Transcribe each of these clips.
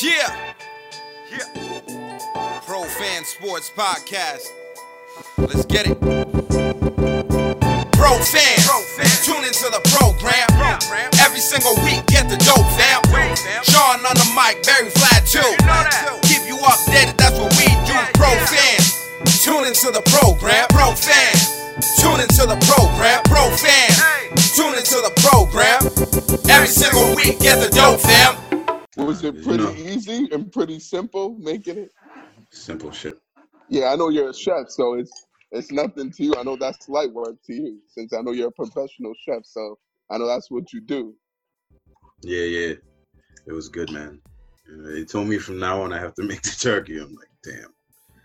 Yeah. Yeah. Pro Fan Sports Podcast. Let's get it. Pro fans, tune into the program. Every single week, get the dope, fam. Sean on the mic, very flat too. Keep you updated, that's what we do. Pro fans, tune into the program. Pro fans, tune into the program. Pro fans, tune into the program. Every single week, get the dope, fam. Was it You pretty know. easy and pretty simple making it? Simple shit. Yeah, I know you're a chef, so it's it's nothing to you. I know that's light work to you, since I know you're a professional chef. So I know that's what you do. Yeah, yeah. It was good, man. They told me from now on I have to make the turkey. I'm like, damn.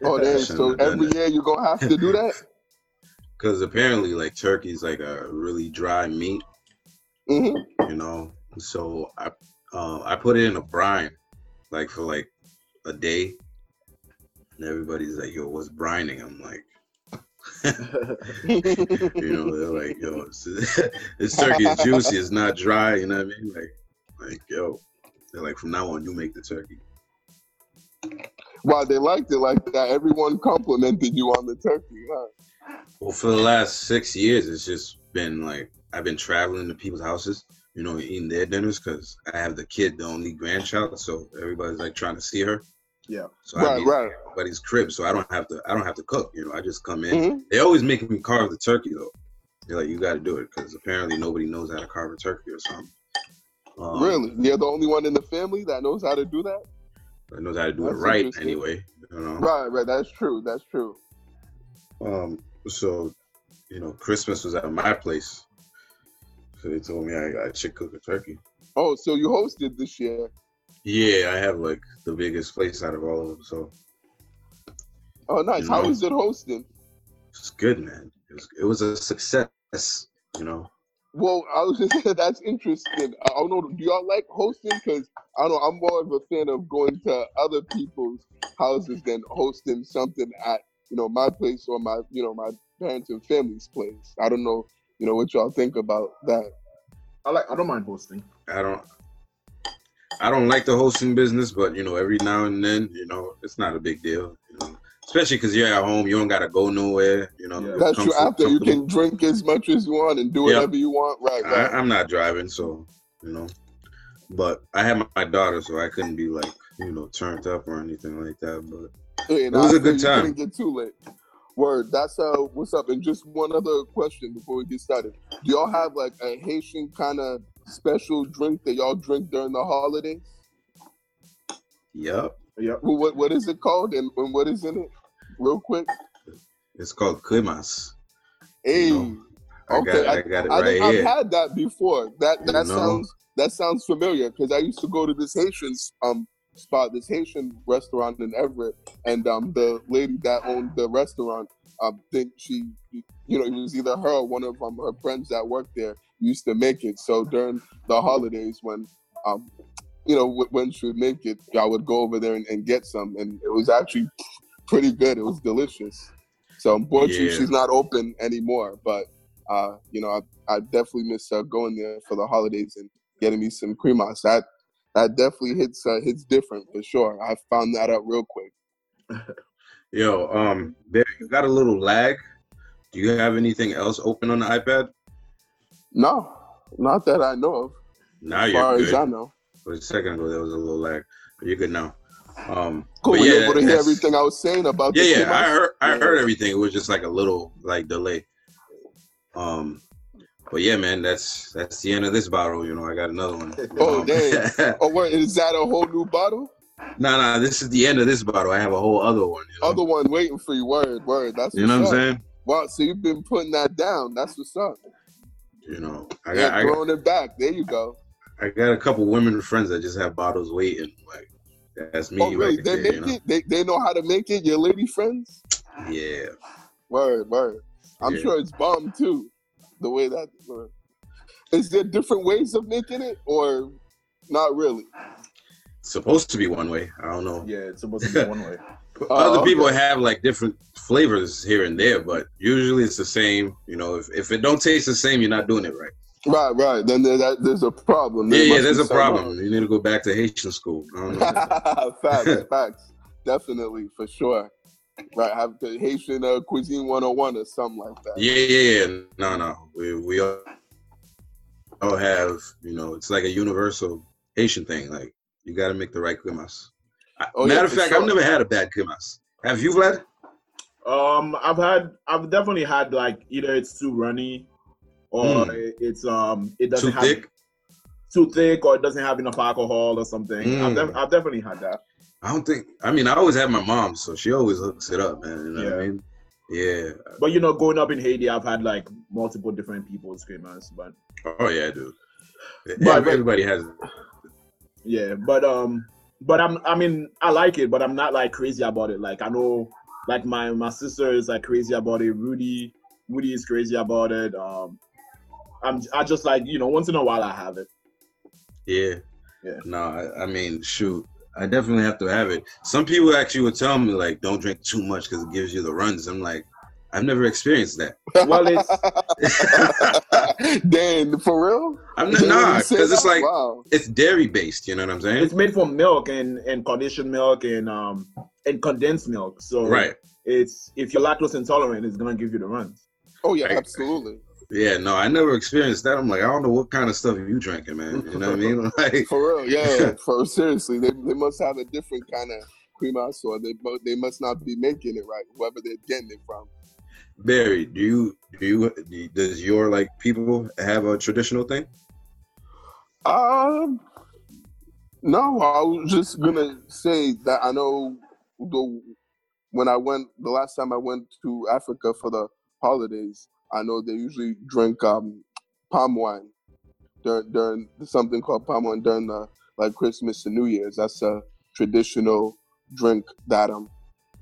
Oh, damn! So every year you're gonna have to do that. Because apparently, like, turkey's like a really dry meat, hmm you know? So I uh, I put it in a brine, like, for like a day. And everybody's like, yo, what's brining? I'm like, you know, they're like, yo, it's, this turkey is juicy. It's not dry. You know what I mean? Like, like, yo, they're like, from now on, you make the turkey. Wow, they liked it like that. Everyone complimented you on the turkey, huh? Well, for the last six years, it's just been like I've been traveling to people's houses, you know, eating their dinners because I have the kid, the only grandchild, so everybody's like trying to see her. Yeah. So I Right, be right. everybody's crib, so I don't have to. I don't have to cook. You know, I just come in. hmm They always make me carve the turkey though. They're like, you got to do it because apparently nobody knows how to carve a turkey or something. Um, Really, you're the only one in the family that knows how to do that. That knows how to do That's it right anyway. You know. Right, right. That's true. That's true. Um, so, you know, Christmas was at my place. So they told me I, I should cook a turkey. Oh, so you hosted this year. Yeah, I have like the biggest place out of all of them, so Oh, nice. You How know. is it hosting? it's good, man. It was, it was a success, you know. Well, I was just saying that's interesting. I don't know. Do y'all like hosting? Because I don't know. I'm more of a fan of going to other people's houses than hosting something at you know my place or my you know my parents and family's place. I don't know. You know what y'all think about that? I like. I don't mind hosting. I don't, I don't like the hosting business, but you know, every now and then, you know, it's not a big deal, you know. Especially because you're at home, you don't gotta go nowhere, you know. Yeah. you're That's true. comfort- After you can drink as much as you want and do Yeah. whatever you want. Right, I, right. I'm not driving, so you know. But I had my, my daughter, so I couldn't be like, you know, turned up or anything like that. But Hey, It was a I good feel you time. Couldn't get too late. Word. That's uh, what's up. And just one other question before we get started. Do y'all have like a Haitian kind of special drink that y'all drink during the holidays? yep, Yep. Well, what what is it called and, and what is in it? Real quick. it's called cremas. Hey. know, I Okay, got, I, got it I right think I've had that before. That You that know? sounds that sounds familiar because I used to go to this Haitian um spot, this Haitian restaurant in Everett, and um the lady that owned the restaurant, um think she, you know, it was either her or one of um her friends that worked there used to make it. So during the holidays when um you know wh- when she would make it, I would go over there and, and get some, and it was actually pretty good. It was delicious. So unfortunately, Yeah. she's not open anymore, but uh, you know, I, I definitely miss uh, going there for the holidays and getting me some cremas. That that definitely hits uh, hits different for sure. I found that out real quick. Yo, um, there you got a little lag. Do you have anything else open on the iPad? No, not that I know of. Now As you're far good. as I know. But a second ago, there was a little lag. But you're good now. Um, Cool. yeah, you able to hear everything I was saying about Yeah, yeah. I heard, I heard everything. It was just like a little like delay. Um, but yeah, man, that's that's the end of this bottle. You know, I got another one. Oh, Um, dang. Oh, wait, is that a whole new bottle? no, no, this is the end of this bottle. I have a whole other one. You know, Other one waiting for you. Word, word. That's you know what I'm saying? Wow, so you've been putting that down. That's what's up. You know, I Yeah, got, I got throwing it back. There you go. I got a couple women friends that just have bottles waiting. Like that's me oh, right They there. make You know? it. They, they know how to make it. Your lady friends. Yeah. Word, word. I'm Yeah. sure it's bomb too. The way that word. is there different ways of making it, or not really? supposed to be one way. I don't know. Yeah, it's supposed to be one way. Oh, Other people okay. have like different flavors here and there, but usually it's the same. You know, if, if it don't taste the same, you're not doing it right. Right, right. Then there, that, there's a problem. Yeah, There yeah. must There's a some- problem. Uh, you need to go back to Haitian school. I don't know. facts, facts. Definitely, for sure. Right, have the Haitian uh, cuisine 101 or something like that. Yeah, yeah, yeah. No, no. We we all, all have, you know, it's like a universal Haitian thing. Like you got to make the right cremas. Oh, yeah, Matter of fact, sure. I've never had a bad cremas. Have you, Vlad? Um, I've had, I've definitely had like either it's too runny, or Mm. it's um, it doesn't Too have thick? too thick, or it doesn't have enough alcohol or something. I've, Mm. def- I've definitely had that. I don't think. I mean, I always have my mom, so she always hooks it up, man. You know what I Yeah. mean? Yeah. But you know, growing up in Haiti, I've had like multiple different people's cremas, but Oh yeah, dude. But- Everybody has. yeah, but um, but I'm, I mean, I like it, but I'm not like crazy about it. Like I know, like my my sister is like crazy about it. Rudy, Rudy is crazy about it. Um, I'm, I just like you know, once in a while I have it. Yeah. Yeah. No, I, I mean, shoot. I definitely have to have it. Some people actually would tell me like, "Don't drink too much because it gives you the runs." I'm like, I've never experienced that. Well, it's Dan, for real? I'm They not, nah, because it's like wow. it's dairy based. You know what I'm saying? it's made from milk and and conditioned milk and um and condensed milk. So Right. it's if you're lactose intolerant, it's gonna give you the runs. Oh yeah, Right. absolutely. Yeah. No, I never experienced that. I'm like, I don't know what kind of stuff you drinking, man. You know what I mean? Like, For real, yeah. for seriously, they, they must have a different kind of cremas, or they they must not be making it right. Whoever they're getting it from. Barry, do you do you do you- does your like people have a traditional thing? Um, no, I was just gonna say that I know the when I went the last time I went to Africa for the holidays, I know they usually drink um palm wine during during something called palm wine during the like Christmas and New Year's. That's a traditional drink that um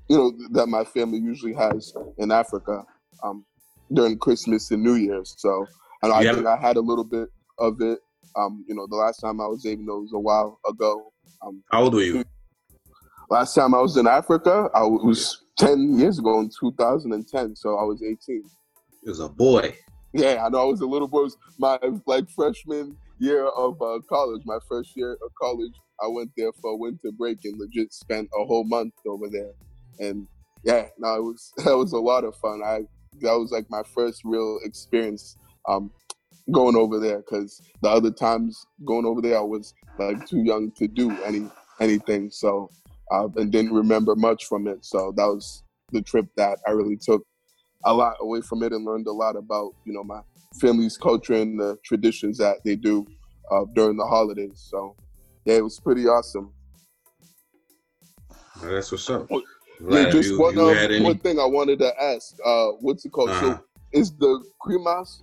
you know that my family usually has in Africa um during Christmas and New Year's. So and I think I had a little bit of it. Um, you know, the last time I was even though it was a while ago. Um, How old were you? last time I was in Africa, I was ten years ago in 2010, so I was 18. It was a boy. Yeah, I know I was a little boy. My like freshman year of uh, college, my first year of college. I went there for winter break and legit spent a whole month over there. And yeah, no, it was that was a lot of fun. I that was like my first real experience um, going over there because the other times going over there I was like too young to do any anything. So uh, and didn't remember much from it. So that was the trip that I really took a lot away from it and learned a lot about you know my family's culture and the traditions that they do uh, during the holidays. So yeah, it was pretty awesome. Oh, that's what's up. Oh, yeah, just you, one, you um, any? one thing I wanted to ask. Uh, what's it called? Uh-huh. So is the cremas?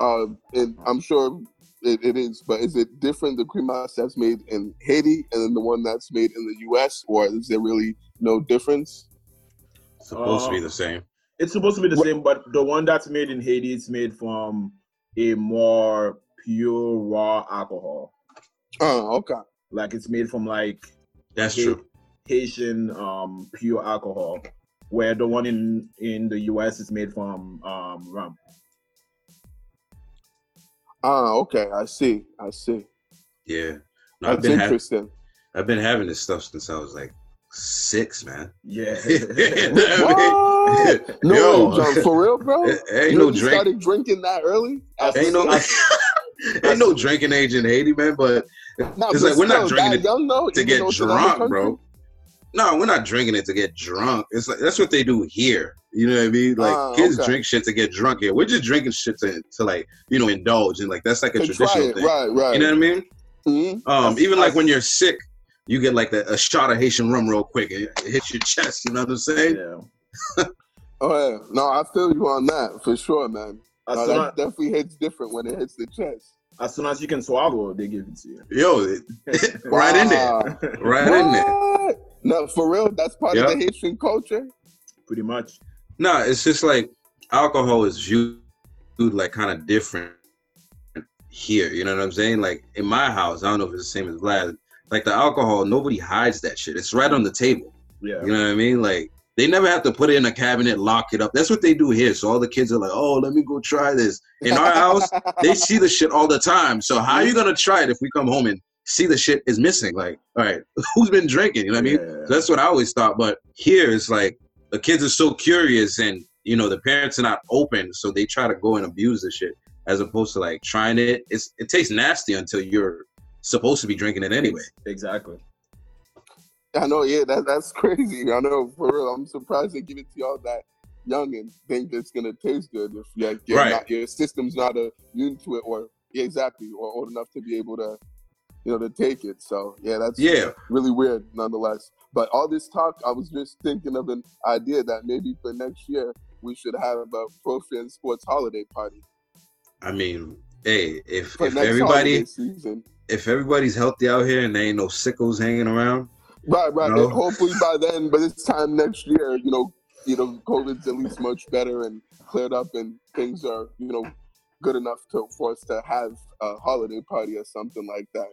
Uh, and I'm sure it, it is, but is it different the cremas that's made in Haiti and then the one that's made in the U.S. or is there really no difference? supposed to be Uh, the same. It's supposed to be the What- same, but the one that's made in Haiti is made from a more pure raw alcohol. Oh, okay. Like it's made from like That's Ha- true. Haitian um pure alcohol, where the one in in the US is made from um rum. Ah, okay. I see. I see. Yeah. No, I've been having interesting. I've been having this stuff since I was like six, man. Yeah. What? No, Yo. John, for real, bro. Ain't you no drink. started drinking that early? Ain't no, ain't no drinking age in Haiti, man. But Nah, It's but like, we're not drinking it young, though, to get though it's another drunk, bro. No, we're not drinking it to get drunk. It's like that's what they do here. You know what I mean? Like Ah, kids okay. drink shit to get drunk here. We're just drinking shit to, to like you know indulge and like that's like a traditional it, thing. right, right. You know what I mean? Mhm. Um, even like when you're sick, you get like the, a shot of Haitian rum real quick and it hits your chest. You know what I'm saying? yeah. Oh yeah, no, I feel you on that for sure, man. As, No, that as, definitely hits different when it hits the chest. as soon as you can swallow, they give it to you. Yo, it- right in there, Wow. right in there. No, for real, that's part Yeah. of the Haitian culture. Pretty much. No, it's just like alcohol is viewed like kind of different here. You know what I'm saying? Like in my house, I don't know if it's the same as Vlad. Like the alcohol, nobody hides that shit. It's right on the table. Yeah. You know what I mean? Like They never have to put it in a cabinet, lock it up. That's what they do here. So all the kids are like, "Oh, let me go try this." In our house, they see the shit all the time. So how are you gonna try it if we come home and see the shit is missing? Like, all right, who's been drinking? You know what I mean? Yeah. So that's what I always thought. But here it's like the kids are so curious, and you know the parents are not open, so they try to go and abuse the shit as opposed to like trying it. It's it tastes nasty until you're supposed to be drinking it anyway. Exactly. I know, yeah, that that's crazy. I know, for real. I'm surprised they give it to y'all that young and think it's gonna taste good if yeah, you're Right. not, your system's not immune to it, or yeah, exactly, or old enough to be able to, you know, to take it. So yeah, that's Yeah, really weird, nonetheless. But all this talk, I was just thinking of an idea that maybe for next year we should have a pro fan sports holiday party I mean, hey, if for if everybody season. if everybody's healthy out here and there ain't no sickos hanging around, Right, right. No. And hopefully by then, by this time next year, you know, you know, COVID's at least much better and cleared up, and things are, you know, good enough to for us to have a holiday party or something like that.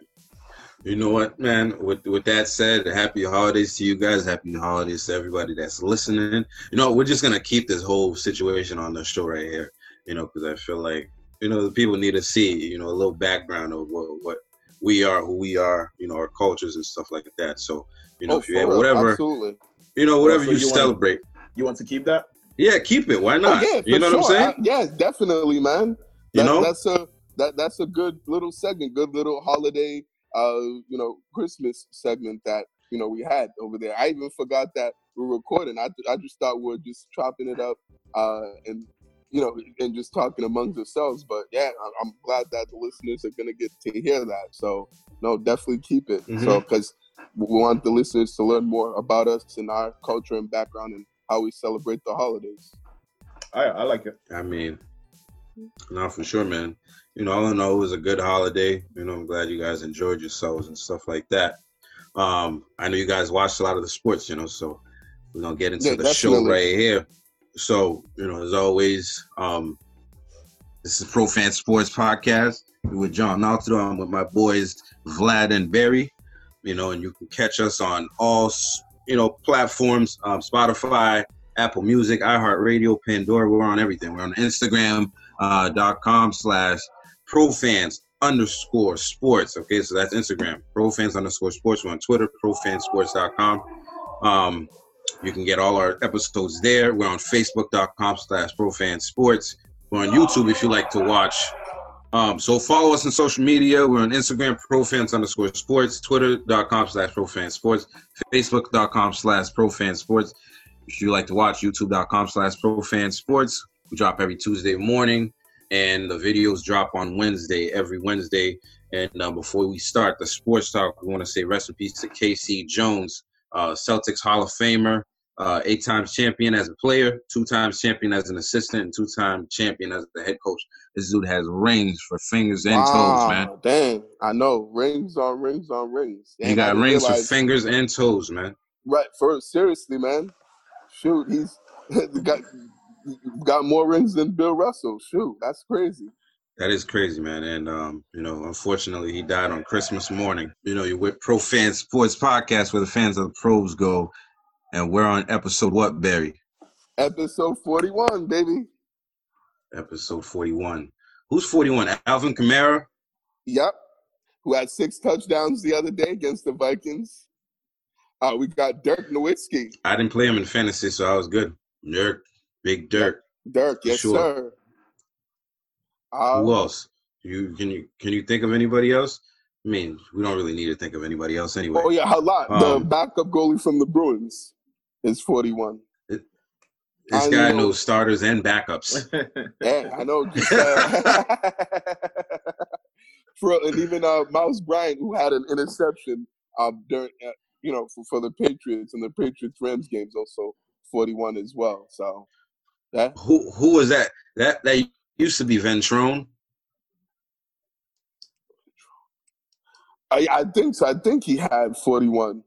you know what, man. With with that said, happy holidays to you guys. Happy holidays to everybody that's listening. You know, we're just gonna keep this whole situation on the show right here. You know, because I feel like you know the people need to see you know a little background of what what we are, who we are, you know, our cultures and stuff like that. So you know, Oh, if you for have whatever, absolutely. you know, whatever So you, you want- celebrate. You want to keep that? Yeah, keep it. Why Oh, not? yeah, you know what I'm saying? I- yeah, definitely, man. you That- know, that's a that that's a good little segment, good little holiday, uh, you know, Christmas segment that you know we had over there. I even forgot that we we're recording. I I just thought we are just chopping it up, uh, and you know, and just talking amongst ourselves. But yeah, I- I'm glad that the listeners are gonna get to hear that. So no, definitely keep it. Mhm. So because we want the listeners to learn more about us and our culture and background and how we celebrate the holidays. I I like it. I mean, no, for sure, man. You know, all in all, it was a good holiday. You know, I'm glad you guys enjoyed yourselves and stuff like that. Um, I know you guys watched a lot of the sports, you know, so we're gonna get into Yeah, the show right here. So, you know, as always, um, this is Pro Fan Sports Podcast with John Altidor. I'm with my boys Vlad and Barry. You know, and you can catch us on all you know platforms, um, Spotify, Apple Music, iHeartRadio, Pandora. We're on everything. We're on Instagram uh, dot com slash profans underscore sports. Okay, so that's Instagram, profans underscore sports. We're on Twitter, profansports.com. Um, you can get all our episodes there. We're on facebook.com slash profansports. We're on YouTube if you like to watch. Um, so follow us on social media. We're on Instagram, profans underscore sports, twitter.com slash profansports, facebook.com slash profansports. If you like to watch, youtube.com slash profansports. We drop every Tuesday morning, and the videos drop on Wednesday, every Wednesday. And uh, before we start the sports talk, we want to say rest in peace to KC Jones, uh, Celtics Hall of Famer, uh, eight times champion as a player, two times champion as an assistant, and two time champion as the head coach. This dude has rings for fingers and toes, man. Wow, Dang, I know rings on rings on rings. He Dang, I got rings for fingers and toes, man. Right, first, seriously, man. Shoot, he's got got more rings than Bill Russell. Shoot, that's crazy. That is crazy, man. And um, you know, unfortunately, he died on Christmas morning. You know, you're with Pro Fan Sports Podcast, where the fans of the pros go, and we're on episode what, Barry? Episode forty-one, baby. Episode 41. Who's 41? Alvin Kamara. Yep. Who had six touchdowns the other day against the Vikings? Uh, we got Dirk Nowitzki. I didn't play him in fantasy, so I was good. Dirk, big Dirk. Dirk, yes, sure. sir. Uh, Who else? You can you can you think of anybody else? I mean, we don't really need to think of anybody else anyway. oh yeah, a lot. the Um, backup goalie from the Bruins is forty-one. This I guy know. knows starters and backups. Yeah, I know. Just, uh, for and even uh, Miles Bryant, who had an interception um, during, uh, you know, for, for the Patriots and the Patriots Rams games, also forty-one as well. So, yeah, who who was that? That that used to be Ventrone. I, I think so. I think he had forty-one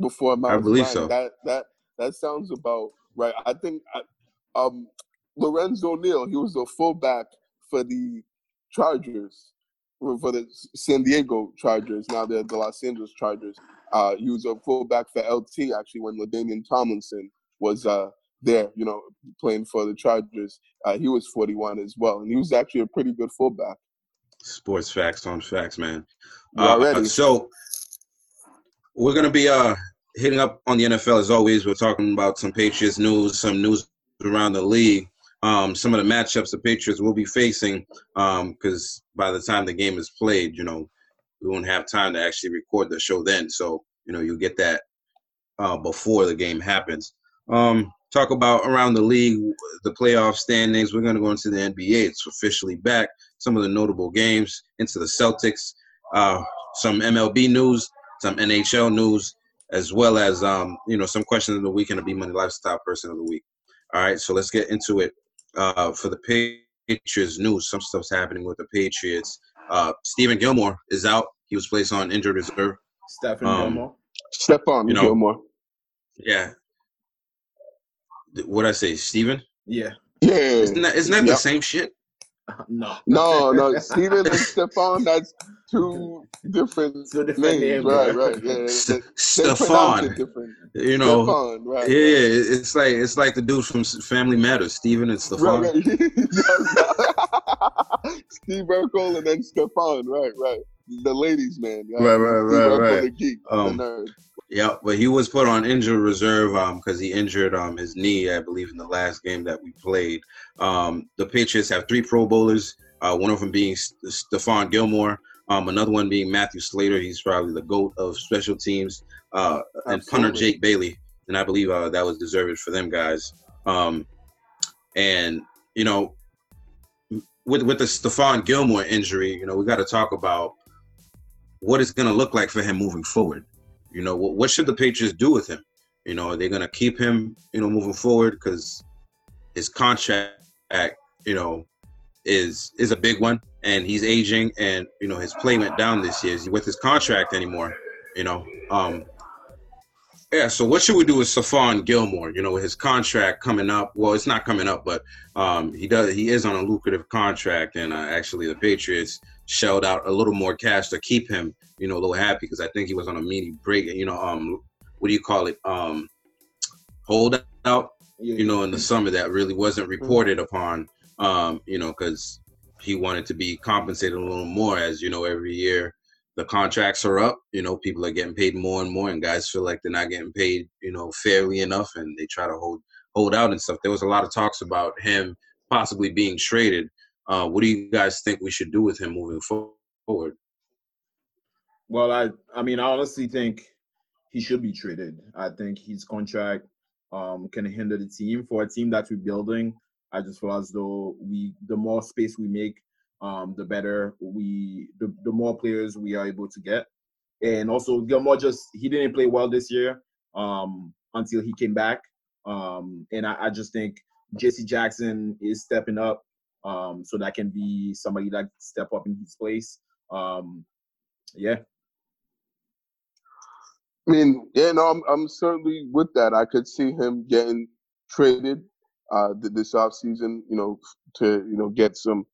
before Miles believe Bryant. so. That that that sounds about right. I think I, um, Lorenzo Neal. He was a fullback for the Chargers. for the San Diego Chargers. Now they're the Los Angeles Chargers. Uh, he was a fullback for LT actually when LaDainian Tomlinson was uh, there, you know, playing for the Chargers. Uh, he was 41 as well, and he was actually a pretty good fullback. Sports facts on facts, man. Uh, so we're gonna be uh hitting up on the NFL as always. We're talking about some Patriots news, some news around the league, um, some of the matchups the Patriots will be facing. Because um, by the time the game is played, you know, we won't have time to actually record the show then. So you know, you'll get that uh, before the game happens. Um, talk about around the league, the playoff standings. We're going to go into the NBA. It's officially back. Some of the notable games into the Celtics, uh, some MLB news, some NHL news, as well as um, you know some questions of the week and a B Money Lifestyle Person of the Week. All right, so let's get into it. Uh, for the Patriots news, some stuff's happening with the Patriots. Uh, Stephon Gilmore is out. He was placed on injured reserve. Stephen um, Gilmore. Stephon you know, Gilmore. Yeah, what I say, Steven? Yeah. Yeah. Isn't that, isn't that yep. the same shit? No. No, no. Steven and Stefan, that's two different, two different names. names. Right, right. Yeah. St- Stefan. You know. Stefan, right, yeah, right. it's like it's like the dudes from Family Matters, Steven and Stefan. Right, right. Steve Urkel and then Stefan, right, right. The ladies' man. Right, right, Steve right, Urkel, right. The geek, um, the nerd. Yeah, but he was put on injured reserve because um, he injured um, his knee, I believe, in the last game that we played. Um, the Patriots have three Pro Bowlers, uh, one of them being Stephon Gilmore, um, another one being Matthew Slater. He's probably the GOAT of special teams, uh, and punter Jake Bailey. And I believe uh, that was deserved for them guys. Um, and, you know, with, with the Stephon Gilmore injury, you know, we got to talk about what it's going to look like for him moving forward. You know, what, what should the Patriots do with him? You know, are they going to keep him, you know, moving forward? Because his contract, you know, is is a big one, and he's aging, and you know his play went down this year. With his contract anymore? You know, um, yeah. So what should we do with Stephon Gilmore? You know, his contract coming up. Well, it's not coming up, but um, he does. He is on a lucrative contract, and uh, actually the Patriots shelled out a little more cash to keep him, you know, a little happy because I think he was on a mini break. You know, um, what do you call it? Um, hold out. You know, in the summer that really wasn't mm-hmm. reported upon. Um, you know, because he wanted to be compensated a little more, as you know, every year the contracts are up. You know, people are getting paid more and more, and guys feel like they're not getting paid, you know, fairly enough, and they try to hold hold out and stuff. There was a lot of talks about him possibly being traded uh, what do you guys think we should do with him moving forward? Well, I I mean, I honestly think he should be traded. I think his contract um, can hinder the team. For a team that we're building, I just feel as though we the more space we make, um, the better we the, the more players we are able to get. And also Gilmore just he didn't play well this year um, until he came back. Um, and I, I just think J.C. Jackson is stepping up. Um, so that can be somebody that step up in his place. Um, yeah. I mean, yeah, no, I'm I'm certainly with that. I could see him getting traded uh, this offseason, you know, to you know get some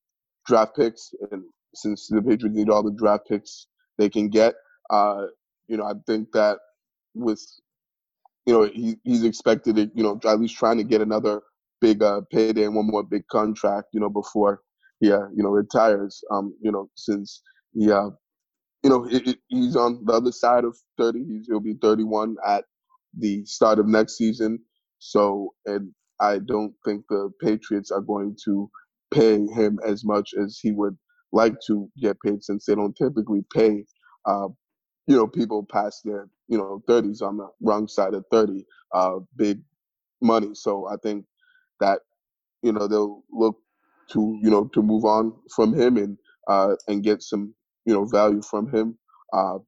draft picks, and since the Patriots need all the draft picks they can get, uh, you know, I think that with you know he he's expected to you know at least trying to get another big uh, payday and one more big contract, you know, before he, uh, you know, retires. Um, you know, since he, uh, you know, it, it, he's on the other side of 30. He's, he'll be 31 at the start of next season. So, and I don't think the Patriots are going to pay him as much as he would like to get paid, since they don't typically pay, uh, you know, people past their, you know, 30s on the wrong side of 30, uh, big money. So I think that you know they'll look to you know to move on from him and uh, and get some you know value from him uh,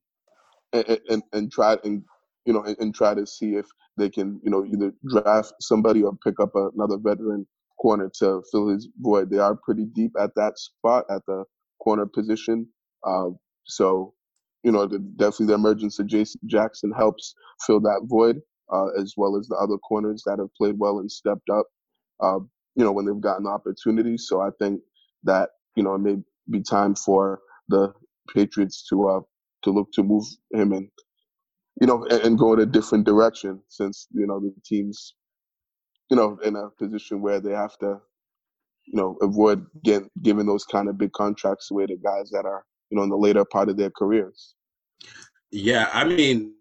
and, and, and try and you know and, and, try to see if they can you know either draft somebody or pick up another veteran corner to fill his void. They are pretty deep at that spot at the corner position, uh, so you know the, definitely the emergence of J.C. Jackson helps fill that void. Uh, as well as the other corners that have played well and stepped up uh, you know, when they've gotten opportunities. So I think that, you know, it may be time for the Patriots to uh to look to move him and you know and, and go in a different direction since you know the teams you know in a position where they have to you know avoid getting giving those kind of big contracts away to guys that are you know in the later part of their careers. Yeah, I mean,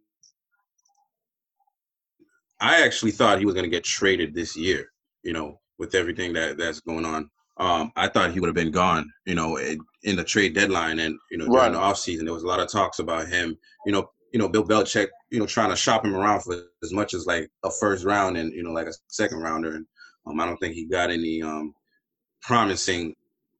I actually thought he was going to get traded this year. You know, with everything that that's going on, um, I thought he would have been gone. You know, in the trade deadline and you know during right. the offseason, there was a lot of talks about him. You know, you know Bill Belichick, you know, trying to shop him around for as much as like a first round and you know like a second rounder, and um, I don't think he got any um, promising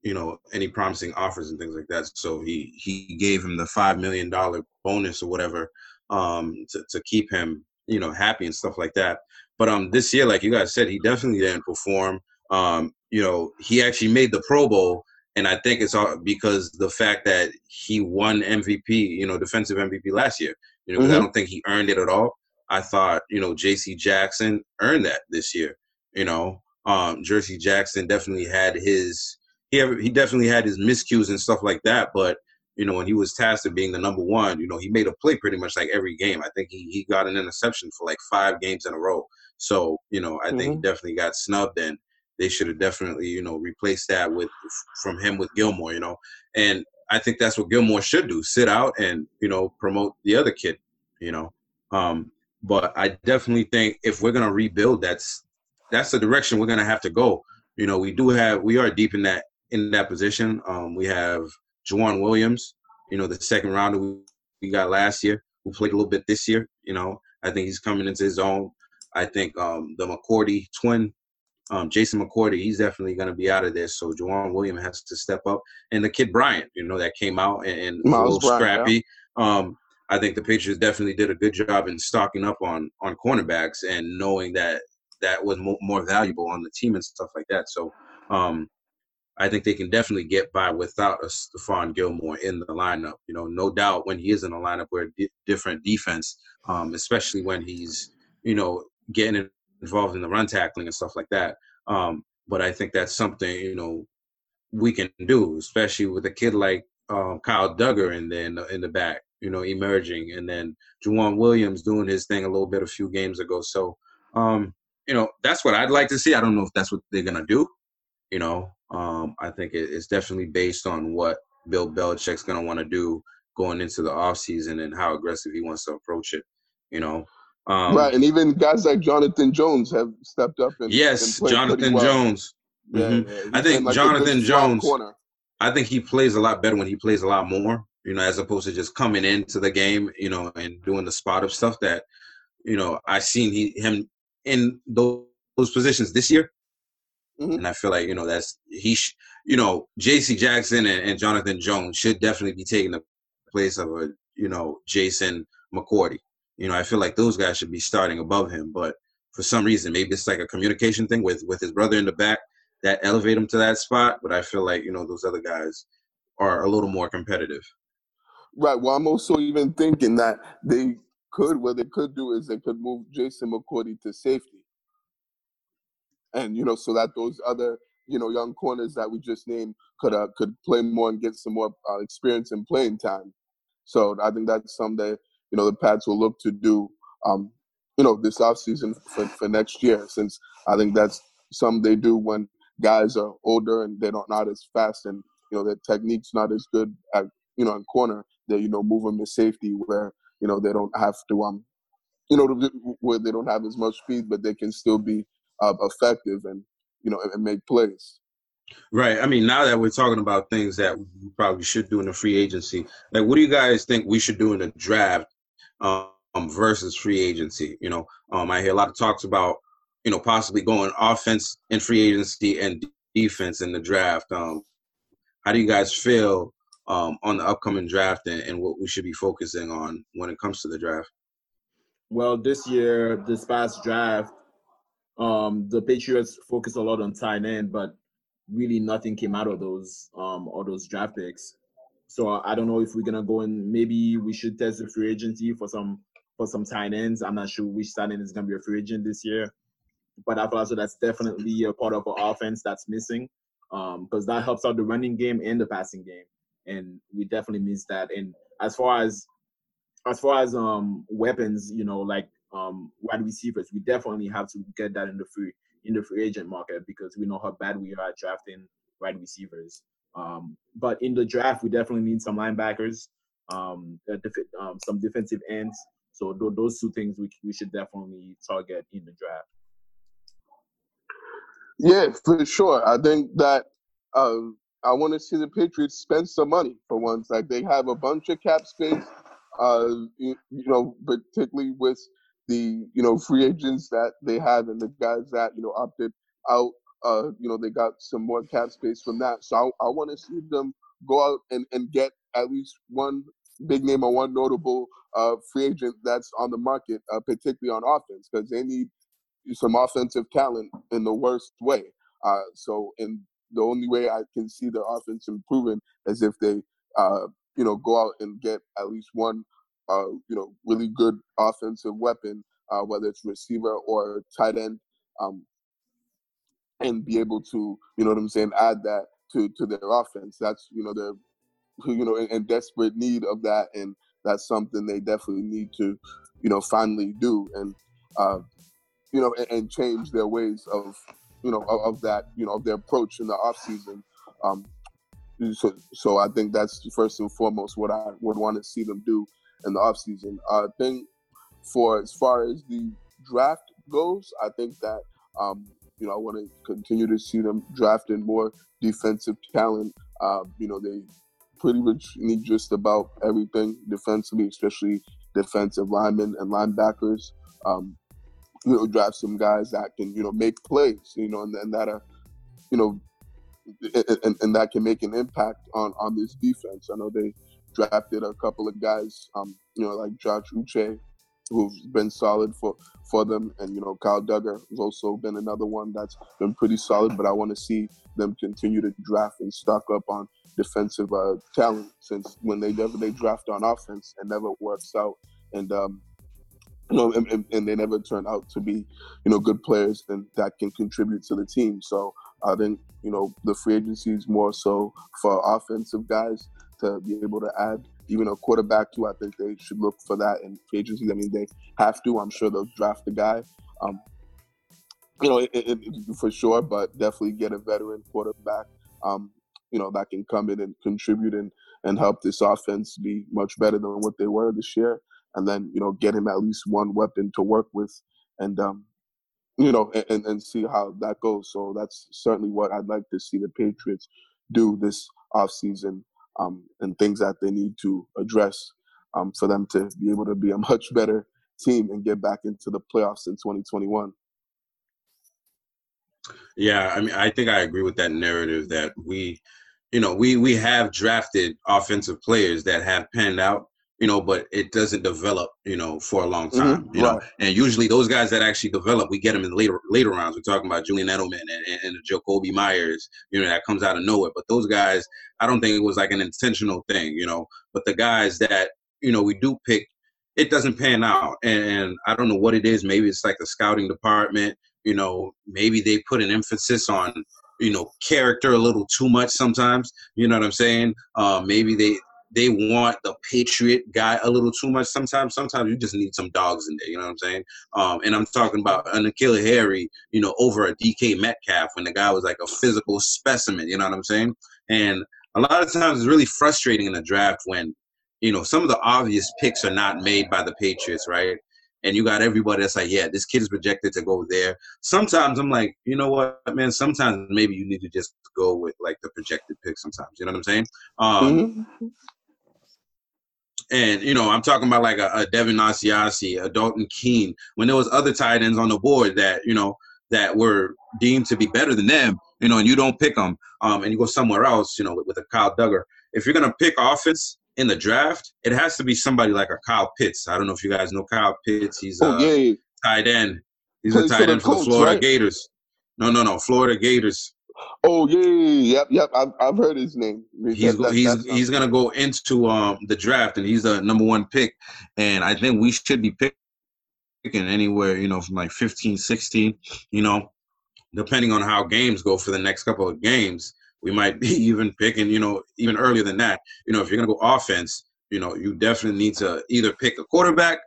you know any promising offers and things like that so he he gave him the five million dollar bonus or whatever um to, to keep him you know happy and stuff like that but um this year like you guys said he definitely didn't perform um you know he actually made the pro bowl and i think it's all because the fact that he won mvp you know defensive mvp last year you know mm-hmm. i don't think he earned it at all i thought you know jc jackson earned that this year you know um jc jackson definitely had his he ever, he definitely had his miscues and stuff like that. But you know, when he was tasked with being the number one, you know, he made a play pretty much like every game. I think he he got an interception for like five games in a row. So you know, I mm-hmm. think he definitely got snubbed, and they should have definitely you know replaced that with from him with Gilmore. You know, and I think that's what Gilmore should do: sit out and you know promote the other kid. You know, um, but I definitely think if we're gonna rebuild, that's that's the direction we're gonna have to go. You know, we do have we are deep in that in that position. Um, we have Joejuan Williams, you know, the second rounder we got last year, who played a little bit this year. You know, I think he's coming into his own. I think um, the McCourty twin, um, Jason McCourty, he's definitely going to be out of this. So Joejuan Williams has to step up. And the kid Bryant, you know, that came out and, and a little Bryant, scrappy. Yeah. Um, I think the Patriots definitely did a good job in stocking up on on cornerbacks and knowing that that was mo- more valuable on the team and stuff like that. So um, I think they can definitely get by without a Stephon Gilmore in the lineup. You know, no doubt when he is in the lineup, we're a different defense, um, especially when he's, you know, getting involved in the run tackling and stuff like that. Um, but I think that's something, you know, we can do, especially with a kid like um, Kyle Dugger in the, in the, in the back, you know, emerging, and then Joejuan Williams doing his thing a little bit a few games ago. So, um, you know, that's what I'd like to see. I don't know if that's what they're gonna do, you know, um, I think it's definitely based on what Bill Belichick's to want to do going into the offseason and how aggressive he wants to approach it. You know, um, right, and even guys like Jonathan Jones have stepped up and yes, and Jonathan well. Jones. Mm-hmm. yeah, I think like Jonathan Jones. I think he plays a lot better when he plays a lot more. You know, as opposed to just coming into the game, you know, and doing the spot of stuff that, you know, I seen he him in those, those positions this year. Mm-hmm. And I feel like, you know, that's he, sh- you know, J.C. Jackson and, and, Jonathan Jones should definitely be taking the place of a, you know, Jason McCourty. You know, I feel like those guys should be starting above him. But for some reason, maybe it's like a communication thing with with his brother in the back that elevate him to that spot. But I feel like, you know, those other guys are a little more competitive. Right. Well, I'm also even thinking that they could, what they could do is they could move Jason McCourty to safety and you know, so that those other you know young corners that we just named could uh, could play more and get some more uh, experience and playing time. So I think that's something that you know the Pats will look to do. Um, you know, this offseason for, for next year, since I think that's something they do when guys are older and they're not, as fast and you know their technique's not as good at you know in corner. They you know move them to safety where you know they don't have to um you know where they don't have as much speed, but they can still be uh, effective and you know and make plays. Right. I mean, now that we're talking about things that we probably should do in the free agency, like what do you guys think we should do in the draft um, versus free agency? You know, um, I hear a lot of talks about, you know, possibly going offense in free agency and defense in the draft. Um, how do you guys feel um, on the upcoming draft and, and what we should be focusing on when it comes to the draft? Well, this year, this past draft, um, the Patriots focused a lot on tight end, but really nothing came out of those um all those draft picks. So I don't know if we're gonna go and maybe we should test the free agency for some for some tight ends. I'm not sure which tight end is gonna be a free agent this year, but I feel also that's definitely a part of our offense that's missing, um, because that helps out the running game and the passing game. and we definitely miss that. And as far as as far as um weapons, you know, like um wide receivers, we definitely have to get that in the free in the free agent market because we know how bad we are at drafting wide receivers. Um, but in the draft, we definitely need some linebackers, um, def- um some defensive ends. So th- those two things we we should definitely target in the draft. Yeah, for sure. I think that uh, I want to see the Patriots spend some money for once. Like they have a bunch of cap space, uh, you, you know, particularly with the you know free agents that they have and the guys that you know opted out. Uh, you know, they got some more cap space from that. So I, I want to see them go out and, and get at least one big name or one notable uh, free agent that's on the market, uh, particularly on offense, because they need some offensive talent in the worst way. Uh, so, and the only way I can see the offense improving is if they, uh, you know, go out and get at least one, uh, you know, really good offensive weapon, uh, whether it's receiver or tight end, um, and be able to, you know what I'm saying, add that to to their offense. That's you know they're, you know, in, in desperate need of that, and that's something they definitely need to, you know, finally do. And uh, you know, and, and change their ways of, you know, of, of, that, you know, of their approach in the off season. Um, so, so I think that's first and foremost what I would want to see them do in the off season. I think for as far as the draft goes, I think that um, you know I want to continue to see them drafting more defensive talent. Uh, you know, they pretty much need just about everything defensively, especially defensive linemen and linebackers. Um, you know, draft some guys that can, you know, make plays, you know, and, and that are, you know, and, and that can make an impact on on this defense. I know they drafted a couple of guys, um, you know, like Josh Uche, who's been solid for for them, and you know, Kyle Dugger has also been another one that's been pretty solid. But I want to see them continue to draft and stock up on defensive uh, talent, since when they never they draft on offense, it never works out. And um, you know, and, and, they never turn out to be, you know, good players and that can contribute to the team. So I think, you know, the free agency is more so for offensive guys to be able to add even a quarterback too. I think they should look for that in free agency. I mean, they have to. I'm sure they'll draft a guy. Um, you know, it, it, it, for sure, but definitely get a veteran quarterback. Um, you know, that can come in and contribute and, and help this offense be much better than what they were this year and then you know get him at least one weapon to work with, and um, you know, and, and see how that goes. So that's certainly what I'd like to see the Patriots do this offseason um, and things that they need to address um, for them to be able to be a much better team and get back into the playoffs in 2021. Yeah, I mean, I think I agree with that narrative that we, you know, we we have drafted offensive players that have panned out you know, but it doesn't develop, you know, for a long time, mm-hmm. you know. And usually those guys that actually develop, we get them in later later rounds. We're talking about Julian Edelman and, and, and Jakobi Meyers, you know, that comes out of nowhere. But those guys, I don't think it was like an intentional thing, you know. But the guys that you know we do pick, it doesn't pan out, and, and I don't know what it is. Maybe it's like the scouting department, you know. Maybe they put an emphasis on you know character a little too much sometimes you know what i'm saying uh, maybe they they want the Patriot guy a little too much sometimes. Sometimes you just need some dogs in there, you know what I'm saying? Um, and I'm talking about an N'Keal Harry, you know, over a DK Metcalf when the guy was like a physical specimen, you know what I'm saying? And a lot of times it's really frustrating in the draft when, you know, some of the obvious picks are not made by the Patriots, right? And you got everybody that's like, yeah, this kid is projected to go there. Sometimes I'm like, you know what, man? Sometimes maybe you need to just go with like the projected pick. Sometimes, you know what I'm saying? Um, mm-hmm. And you know, I'm talking about like a, a Devin Asiasi, a Dalton Keene, when there was other tight ends on the board that you know that were deemed to be better than them, you know, and you don't pick them, um, and you go somewhere else, you know, with, with a Kyle Dugger. If you're gonna pick offense in the draft, it has to be somebody like a Kyle Pitts. I don't know if you guys know Kyle Pitts. He's a oh, yeah. tight end. He's a tight end for the Florida right? Gators. No, no, no, Florida Gators. Oh yeah, yep, yep. I've, I've heard his name. He's that, he's he's gonna go into um the draft, and he's the number one pick. And I think we should be picking anywhere, you know, from like 15, 16, you know, depending on how games go for the next couple of games. We might be even picking, you know, even earlier than that. You know, if you're gonna go offense, you know, you definitely need to either pick a quarterback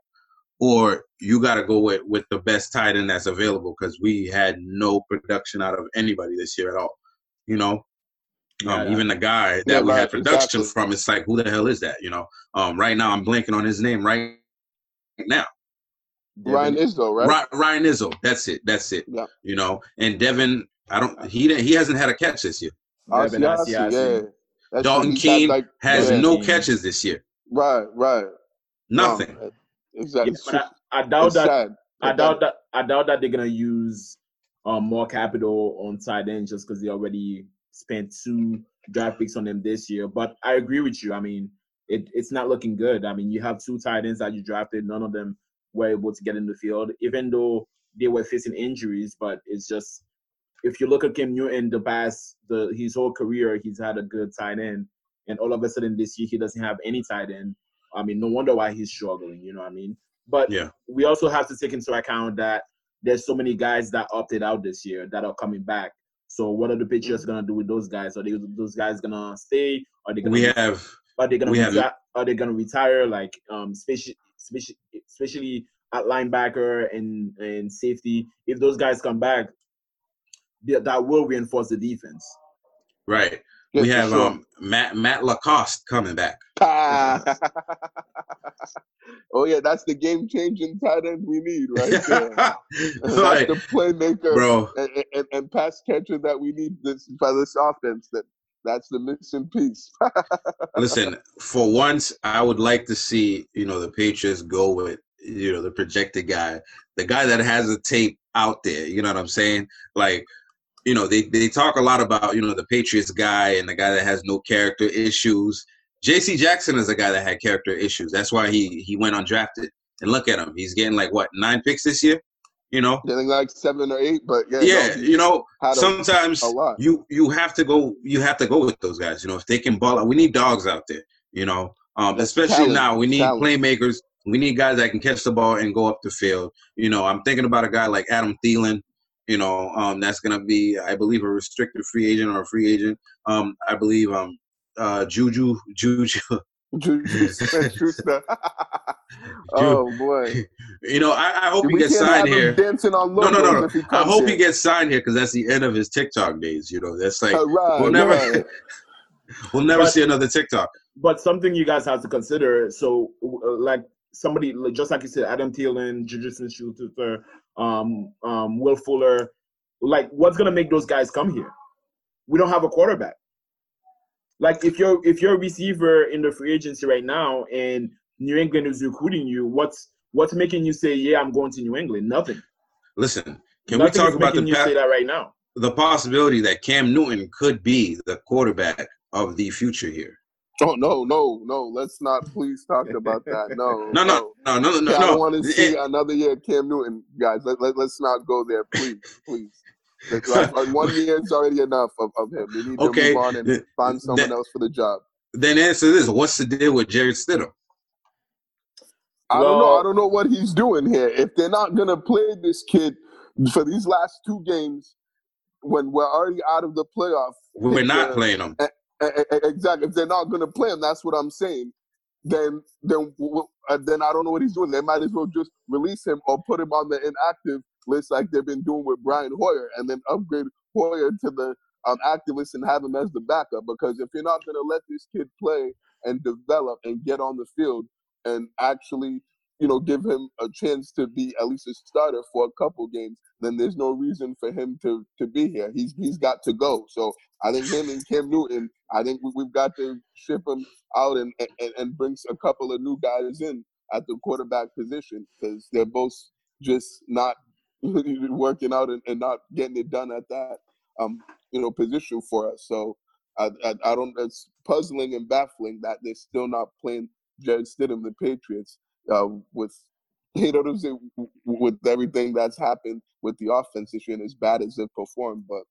or you got to go with with the best tight end that's available because we had no production out of anybody this year at all. You know, um, Yeah. even the guy that Yeah, we right, had production exactly. from, it's like, who the hell is that? You know, um, right now I'm blanking on his name right now. Ryan Izzo, right? Ryan Izzo. That's it. That's it. Yeah. You know, and Devin, I don't. He didn't. He hasn't had a catch this year. Devin Asiasi, Asiasi. yeah. That's Dalton he's Keene like- has yeah. no Keene. catches this year. Right, right. Nothing. No, exactly. Yeah, but I, I doubt that. sad. I doubt that. I doubt that they're gonna use um, more capital on tight ends just because they already spent two draft picks on them this year. But I agree with you. I mean, it, it's not looking good. I mean, you have two tight ends that you drafted. None of them were able to get in the field, even though they were facing injuries. But it's just if you look at Cam Newton, the past the his whole career, he's had a good tight end, and all of a sudden this year he doesn't have any tight end. I mean, no wonder why he's struggling. You know what I mean? But Yeah. we also have to take into account that there's so many guys that opted out this year that are coming back. So what are the Patriots gonna do with those guys? Are they those guys gonna stay? Are they gonna We have. are they gonna we have- reti- are they gonna retire like um especially especially at linebacker and and safety? If those guys come back, that will reinforce the defense. Right. We have sure. um Matt Matt LaCosse coming back. oh yeah, that's the game changing tight end we need right there. like, the playmaker bro, and, and, and pass catcher that we need this for this offense. That that's the missing piece. listen. For once, I would like to see you know the Patriots go with you know the projected guy, the guy that has the tape out there. You know what I'm saying? Like, you know, they they talk a lot about you know the Patriots guy and the guy that has no character issues. J.C. Jackson is a guy that had character issues. That's why he he went undrafted. And look at him. He's getting like what nine picks this year. You know. Getting like seven or eight, but yeah, Yeah, no, you know, sometimes a lot. you you have to go you have to go with those guys. You know, if they can ball out, we need dogs out there. You know, um, especially talent, now we need talent. playmakers. We need guys that can catch the ball and go up the field. You know, I'm thinking about a guy like Adam Thielen. You know, um, that's gonna be, I believe, a restricted free agent or a free agent. Um, I believe um, uh, Juju Juju. Juju oh boy, You know, I, I hope we he gets signed here. dancing on No, no, no, no. he I hope here. he gets signed here because that's the end of his TikTok days. You know, that's like right, we'll never right. we'll never But- see another TikTok. But something you guys have to consider. So, uh, like somebody, just like you said, Adam Thielen, Juju Smith-Schuster, um, um, Will Fuller. Like, what's gonna make those guys come here? We don't have a quarterback. Like, if you're if you're a receiver in the free agency right now, and New England is recruiting you, what's what's making you say, "Yeah, I'm going to New England"? Nothing. Listen, can Nothing we talk about the you say that right now? the possibility that Cam Newton could be the quarterback of the future here? Oh no, no, no! Let's not please talk about that. No, No, no, no, no, no, Yeah, I no. don't want to see another year of Cam Newton, guys. Let, let, let's not go there, please, please. Like, one year is already enough of, of him. We need Okay, to move on and find someone that- else for the job. then answer this: What's the deal with Jarrett Stidham? I don't know. I don't know what he's doing here. If they're not gonna play this kid for these last two games, when we're already out of the playoff, We're not playing him. E- Exactly. If they're not going to play him, that's what I'm saying. Then, then, uh, then I don't know what he's doing. They might as well just release him or put him on the inactive list, like they've been doing with Brian Hoyer, and then upgrade Hoyer to the um, active list and have him as the backup. Because if you're not going to let this kid play and develop and get on the field and actually, you know, give him a chance to be at least a starter for a couple games, then there's no reason for him to to be here. He's he's got to go. So I think him and Cam Newton, I think we, we've got to ship him out and, and, and bring a couple of new guys in at the quarterback position because they're both just not working out and, and not getting it done at that um you know position for us. So I, I, I don't. It's puzzling and baffling that they're still not playing Jarrett Stidham, the Patriots, uh, with you know what I'm saying, w- w- with everything that's happened with the offense this year and as bad as it performed. But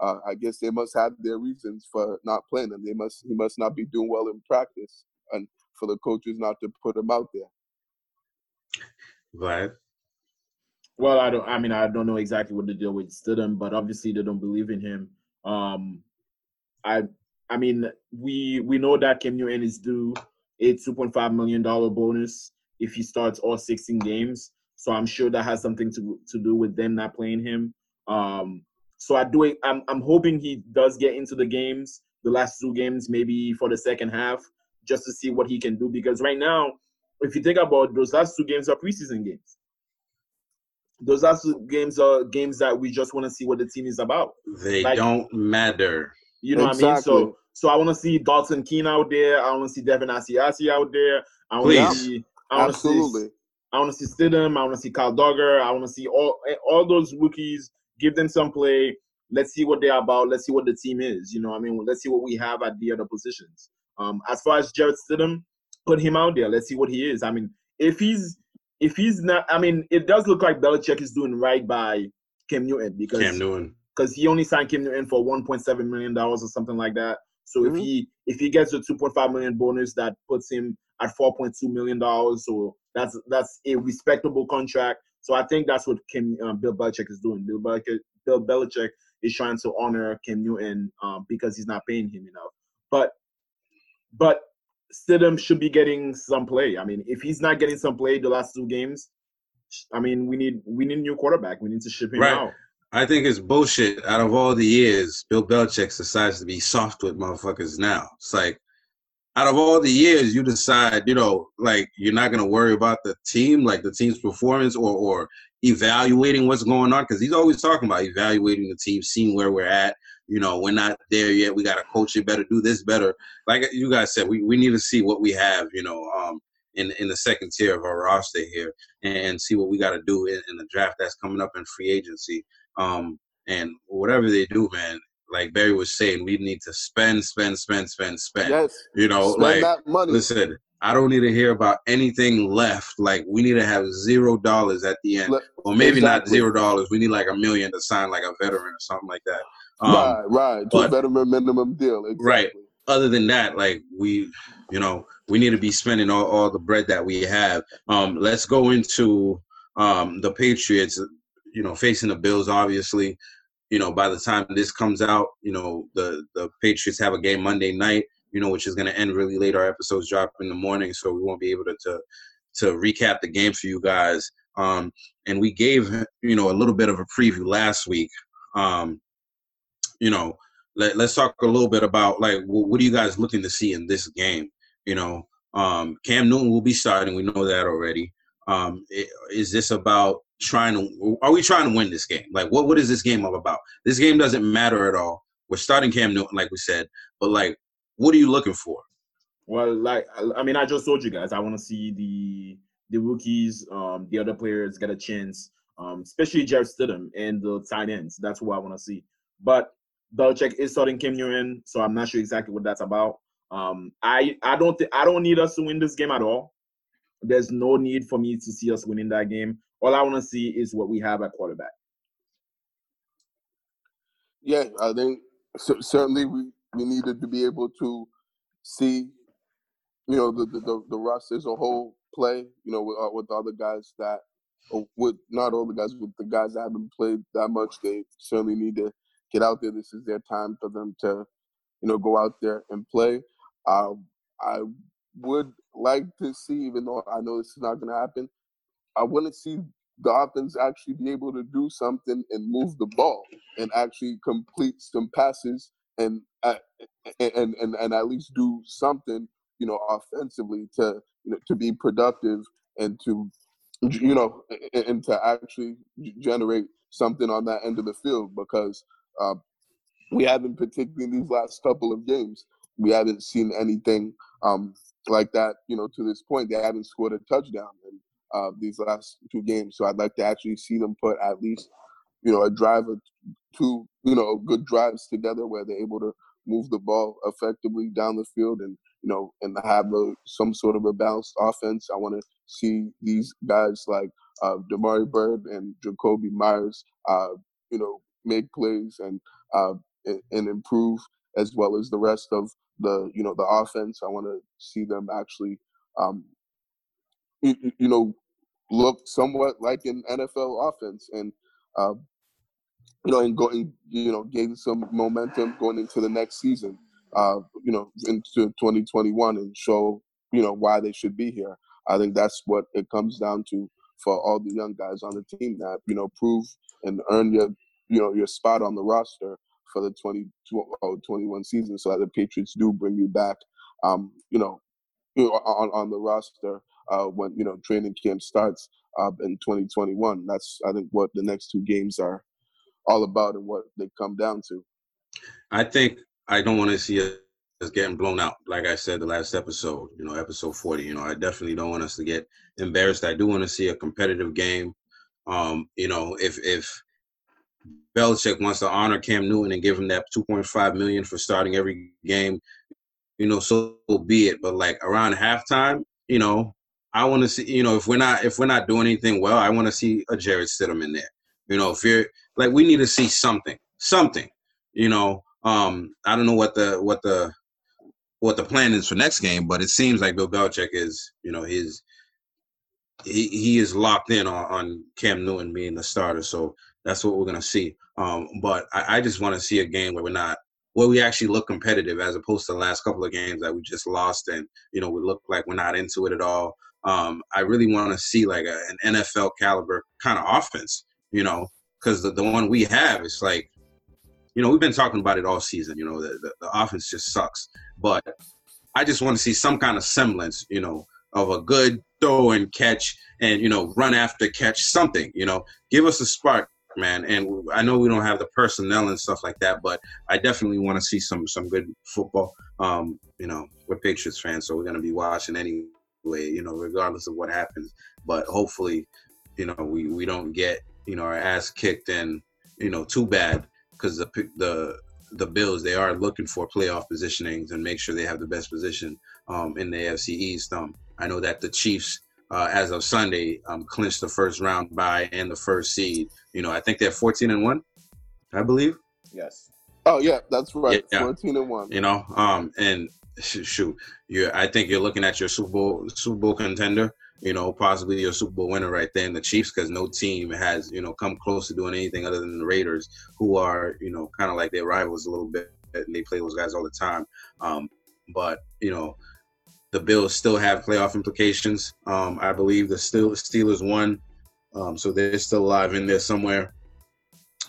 uh, I guess they must have their reasons for not playing him. They must he must not be doing well in practice, and for the coaches not to put him out there. Vlad. Well, I don't. I mean, I don't know exactly what the deal with Stidham, but obviously they don't believe in him. Um, I I mean we we know that Cam Newton is due a two point five million dollar bonus if he starts all sixteen games. So I'm sure that has something to to do with them not playing him. Um, so I do. I'm I'm hoping he does get into the games, the last two games, maybe for the second half, just to see what he can do. Because right now, if you think about those last two games are preseason games. Those last two games are games that we just want to see what the team is about. They Like- don't matter. You know what I mean? So so I want to see Dalton Keene out there. I want to see Devin Asiasi out there. I want to Please. see. I want to see. Absolutely. I want to see Stidham. I want to see Kyle Dugger. I want to see all all those rookies. Give them some play. Let's see what they're about. Let's see what the team is. You know, I mean, let's see what we have at the other positions. Um, as far as Jarrett Stidham, put him out there. Let's see what he is. I mean, if he's if he's not, I mean, it does look like Belichick is doing right by Cam Newton because Cam Newton. because he only signed Cam Newton for 1.7 million dollars or something like that. So Mhm. if he if he gets a 2.5 million bonus, that puts him at 4.2 million dollars. So that's that's a respectable contract. So I think that's what Kim uh, Bill Belichick is doing. Bill Belichick, Bill Belichick is trying to honor Kim Newton um, because he's not paying him enough. But but Stidham should be getting some play. I mean, if he's not getting some play the last two games, I mean, we need we need a new quarterback. We need to ship him Right. out. I think it's bullshit. Out of all the years, Bill Belichick decides to be soft with motherfuckers now. It's like, out of all the years, you decide, you know, like you're not gonna worry about the team, like the team's performance, or or evaluating what's going on, because he's always talking about evaluating the team, seeing where we're at. You know, we're not there yet. We got to coach it better, do this better. Like you guys said, we, we need to see what we have. You know, um, in in the second tier of our roster here, and, and see what we got to do in, in the draft that's coming up in free agency. Um, and whatever they do, man, like Barry was saying, we need to spend, spend, spend, spend, spend. Yes. You know, Spend like that money. listen, I don't need to hear about anything left. Like we need to have zero dollars at the end, or maybe not zero dollars. We need like a million to sign like a veteran or something like that. Um, right, right. But- a veteran minimum deal. Exactly. Right. other than that, like we, you know, we need to be spending all, all the bread that we have. Um, let's go into um, the Patriots. You know, facing the Bills. Obviously, you know, by the time this comes out, you know, the the Patriots have a game Monday night. You know, which is going to end really late. Our episodes drop in the morning, so we won't be able to to, to recap the game for you guys. Um, and we gave you know a little bit of a preview last week. Um, you know, let, let's talk a little bit about like what, are you guys looking to see in this game you know um cam newton will be starting we know that already um i- is this about trying to are we trying to win this game like what what is this game all about this game doesn't matter at all we're starting cam newton like we said but like what are you looking for Well, like I- mean, I just told you guys, I want to see the the rookies, um, the other players get a chance, um, especially Jarrett Stidham and the tight ends. That's what I want to see. But Belichick is starting Cam Newton, so I'm not sure exactly what that's about. Um, I I don't think I don't need us to win this game at all. There's no need for me to see us winning that game. All I want to see is what we have at quarterback. Yeah, I think cer- certainly we, we needed to be able to see, you know, the the, the, the Russ as a whole play, you know, with, uh, with the other guys that, with not all the guys, with the guys that haven't played that much, they certainly need to get out there. This is their time for them to, you know, go out there and play. Uh, I would like to see, even though I know this is not going to happen, I want to see the offense actually be able to do something and move the ball and actually complete some passes and uh, and and and at least do something you know offensively to you know to be productive and to you know and, and to actually generate something on that end of the field because uh, we haven't particularly these last couple of games we haven't seen anything um, like that you know to this point. They haven't scored a touchdown in uh, these last two games so I'd like to actually see them put at least you know a drive or two you know good drives together where they're able to move the ball effectively down the field and you know and have a, some sort of a balanced offense. I want to see these guys like uh, Damiere Byrd and Jakobi Meyers, uh, you know, make plays and uh, and, improve as well as the rest of the you know the offense. I want to see them actually, um, you, know, look somewhat like an NFL offense and. Uh, you know, and going, you know, gain some momentum going into the next season, uh, you know, into 2021 and show, you know, why they should be here. I think that's what it comes down to for all the young guys on the team that, you know, prove and earn your, you know, your spot on the roster for the 20, 21 season so that the Patriots do bring you back, um, you know, on, on the roster uh, when, you know, training camp starts uh, in 2021. That's, I think, what the next two games are all about and what they come down to. I think I don't want to see us getting blown out. Like I said the last episode, you know, episode 40. You know, I definitely don't want us to get embarrassed. I do want to see a competitive game. Um, you know, if if Belichick wants to honor Cam Newton and give him that 2.5 million for starting every game, you know, so be it. But like around halftime, you know, I want to see, you know, if we're not if we're not doing anything well, I want to see a Jarrett Stidham in there. You know, if you're like we need to see something, something. You know, um, I don't know what the what the what the plan is for next game, but it seems like Bill Belichick is, you know, his he he is locked in on, on Cam Newton being the starter. So that's what we're gonna see. Um, but I, I just want to see a game where we're not where we actually look competitive as opposed to the last couple of games that we just lost and you know we look like we're not into it at all. Um, I really want to see like a, an NFL caliber kind of offense, you know, because the, the one we have is like, you know, we've been talking about it all season. You know, the, the, the offense just sucks. But I just want to see some kind of semblance, you know, of a good throw and catch and, you know, run after catch, something, you know, give us a spark, man. And I know we don't have the personnel and stuff like that, but I definitely want to see some some good football. Um, you know, we're Patriots fans, so we're to be watching anyway, you know, regardless of what happens. But hopefully, you know, we, we don't get you know, our ass kicked and, you know, too bad because the the the Bills they are looking for playoff positionings and make sure they have the best position um, in the AFC East. Um, I know that the Chiefs, uh, as of Sunday, um, clinched the first round bye and the first seed. You know, I think they're 14 and one, I believe. Yes. Oh yeah, that's right. Yeah, 14 and one. You know, um, and shoot, you I think you're looking at your Super Bowl Super Bowl contender you know, possibly your Super Bowl winner right there in the Chiefs because no team has, you know, come close to doing anything other than the Raiders, who are, you know, kind of like their rivals a little bit. And they play those guys all the time. Um, but, you know, the Bills still have playoff implications. Um, I believe the still Steelers won, um, so they're still alive in there somewhere.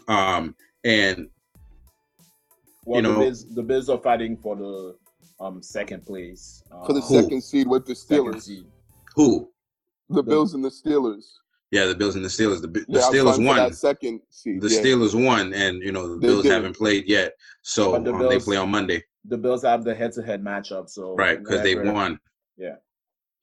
Um, and well, you know, the Bills, the Bills are fighting for the um, second place for the uh, second seed with the Steelers. Who? The Bills and the Steelers. Yeah, the Bills and the Steelers. The, the yeah, Steelers won. second seed. The yeah. Steelers won, and you know the they Bills did. haven't played yet, so the um, Bills, they play on Monday. The Bills have the head-to-head matchup, so right because they won. Yeah.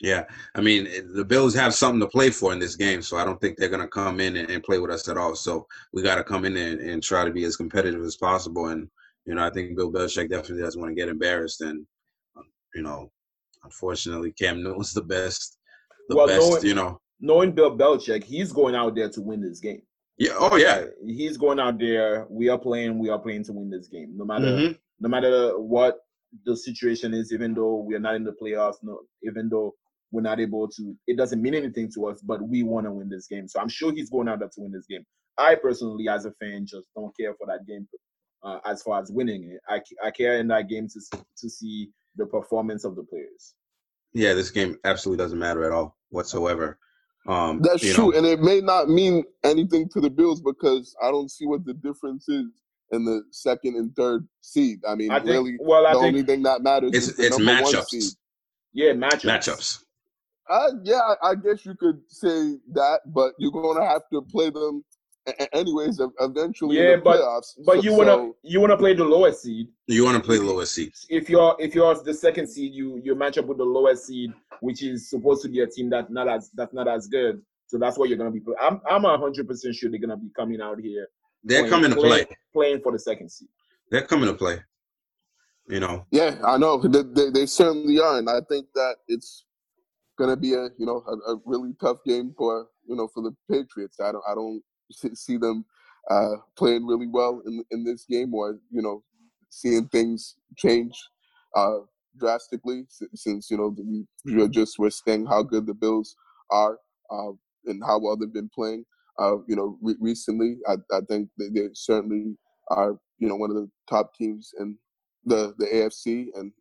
Yeah, I mean the Bills have something to play for in this game, so I don't think they're gonna come in and, and play with us at all. So we got to come in and, and, try to be as competitive as possible. And you know, I think Bill Belichick definitely doesn't want to get embarrassed. And um, you know, unfortunately, Cam Newton's the best the well, best, knowing, you know. Knowing Bill Belichick, he's going out there to win this game. Yeah. Oh yeah. He's going out there. We are playing. We are playing to win this game. No matter mm-hmm. no matter what the situation is, even though we are not in the playoffs, no, even though we're not able to, it doesn't mean anything to us. But we want to win this game. So I'm sure he's going out there to win this game. I personally, as a fan, just don't care for that game. Uh, as far as winning it, I, I care in that game to to see the performance of the players. Yeah, this game absolutely doesn't matter at all whatsoever. Um, That's true, know. and it may not mean anything to the Bills because I don't see what the difference is in the second and third seed. I mean, I think, really, well, I the only thing that matters it's, is the it's matchups. Yeah, matchups. Matchups. Uh, yeah, I guess you could say that, but you're going to have to play them anyways eventually yeah but playoffs. but so, you want to you want to play the lowest seed. You want to play the lowest seed. If you're if you're the second seed you you match up with the lowest seed which is supposed to be a team that not as that's not as good. So that's what you're going to be playing i'm i'm 100 percent sure they're going to be coming out here they're playing, coming to play playing for the second seed. They're coming to play you know. Yeah i know. They, they, they certainly are and i think that it's going to be a you know a, a really tough game for you know for the patriots. I don't i don't see them uh, playing really well in in this game, or you know, seeing things change uh, drastically since you know we just were saying how good the Bills are uh, and how well they've been playing. uh, you know, re- recently. I, I think they, they certainly are, you know, one of the top teams in the the AFC, and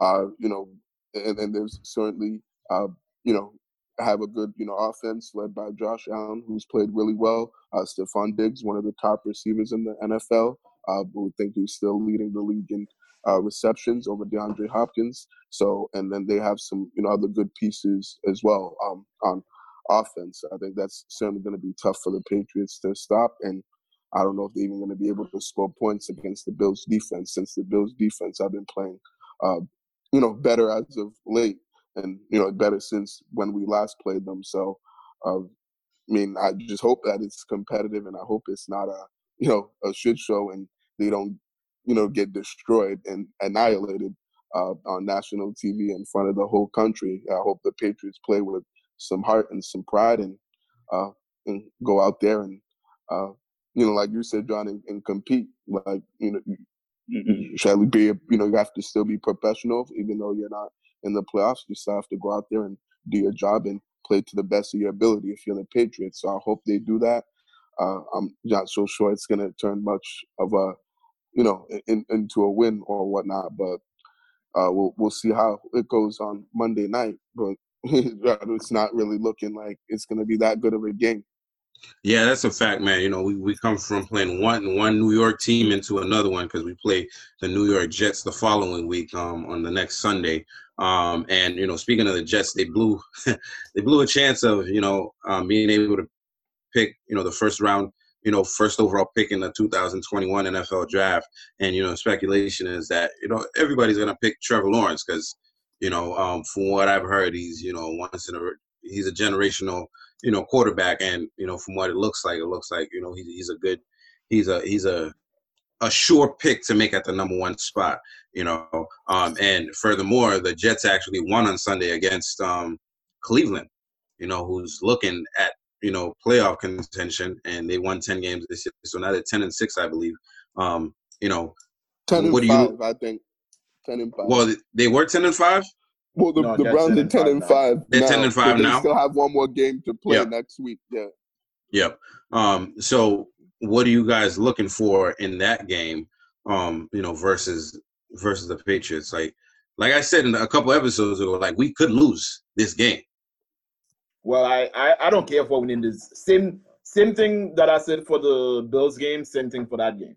uh, you know, and, and there's certainly, uh, you know, have a good, you know, offense led by Josh Allen, who's played really well. Uh, Stefon Diggs, one of the top receivers in the NFL, uh, we think he's still leading the league in uh, receptions over DeAndre Hopkins. So, and then they have some, you know, other good pieces as well um, on offense. I think that's certainly going to be tough for the Patriots to stop. And I don't know if they're even going to be able to score points against the Bills defense, since the Bills defense have been playing, uh, you know, better as of late, and you know, better since when we last played them. So, uh, I mean, I just hope that it's competitive, and I hope it's not a you know a shit show, and they don't you know get destroyed and annihilated uh, on national TV in front of the whole country. I hope the Patriots play with some heart and some pride and uh, and go out there and uh, you know, like you said, John, and, and compete. Like you know, shall be? You know, you have to still be professional, even though you're not in the playoffs. You still have to go out there and do your job and play to the best of your ability if you're the Patriots. So I hope they do that. Uh, I'm not so sure it's going to turn much of a, you know, in, into a win or whatnot. But uh, we'll we'll see how it goes on Monday night. But it's not really looking like it's going to be that good of a game. Yeah, that's a fact, man. You know, we, we come from playing one one New York team into another one because we play the New York Jets the following week um, on the next Sunday. Um, and you know, speaking of the Jets, they blew they blew a chance of you know um, being able to pick you know the first round you know first overall pick in the 2021 NFL draft. And you know, speculation is that you know everybody's gonna pick Trevor Lawrence because you know, um, from what I've heard, he's you know once in a he's a generational you know quarterback, and you know from what it looks like, it looks like you know he's he's a good he's a he's a a sure pick to make at the number one spot. You know, um, and furthermore, the Jets actually won on Sunday against um, Cleveland. You know, who's looking at you know playoff contention, and they won ten games this year, so now they're ten and six, I believe. Um, you know, ten and what five, you, I think. Ten and five. Well, they were ten and five. Well, the, no, the Browns are ten and five. They're ten and five so now. Still have one more game to play yep. next week. Yeah. Yep. Um, so, what are you guys looking for in that game? Um, you know, versus versus the Patriots. Like, like I said in a couple episodes ago, like we could lose this game. Well, I I, I don't care for winning this. Same same thing that I said for the Bills game. Same thing for that game.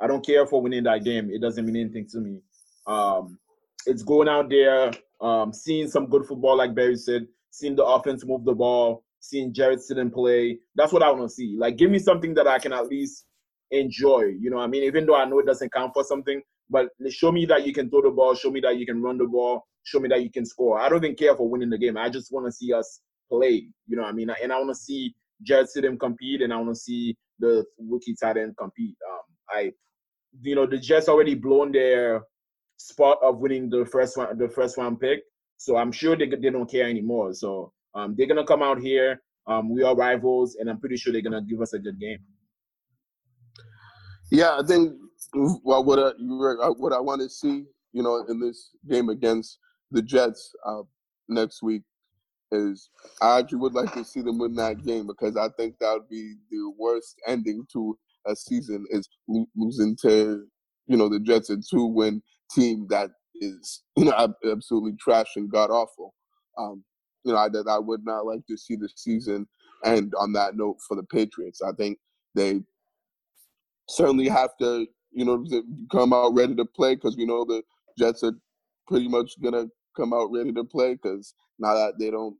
I don't care for winning that game. It doesn't mean anything to me. Um, it's going out there, um, seeing some good football, like Barry said, seeing the offense move the ball, seeing Jarrett Stidham play. That's what I want to see. Like, give me something that I can at least enjoy. You know, I mean, even though I know it doesn't count for something, but show me that you can throw the ball, show me that you can run the ball, show me that you can score. I don't even care for winning the game. I just want to see us play. You know, I mean, and I want to see Jarrett Stidham compete, and I want to see the rookie tight end compete. Um, I, you know, the Jets already blown their spot of winning the first one, the first round pick. So I'm sure they they don't care anymore. So um, they're gonna come out here. Um, we are rivals, and I'm pretty sure they're gonna give us a good game. Yeah, I think well, what I, what I want to see, you know, in this game against the Jets uh, next week is I actually would like to see them win that game because I think that would be the worst ending to a season is lo- losing to you know the Jets a two win team that is you know absolutely trash and god awful. Um, you know, I that I would not like to see the season end on that note for the Patriots. I think they certainly have to, you know, come out ready to play because we know the Jets are pretty much gonna come out ready to play because now that they don't,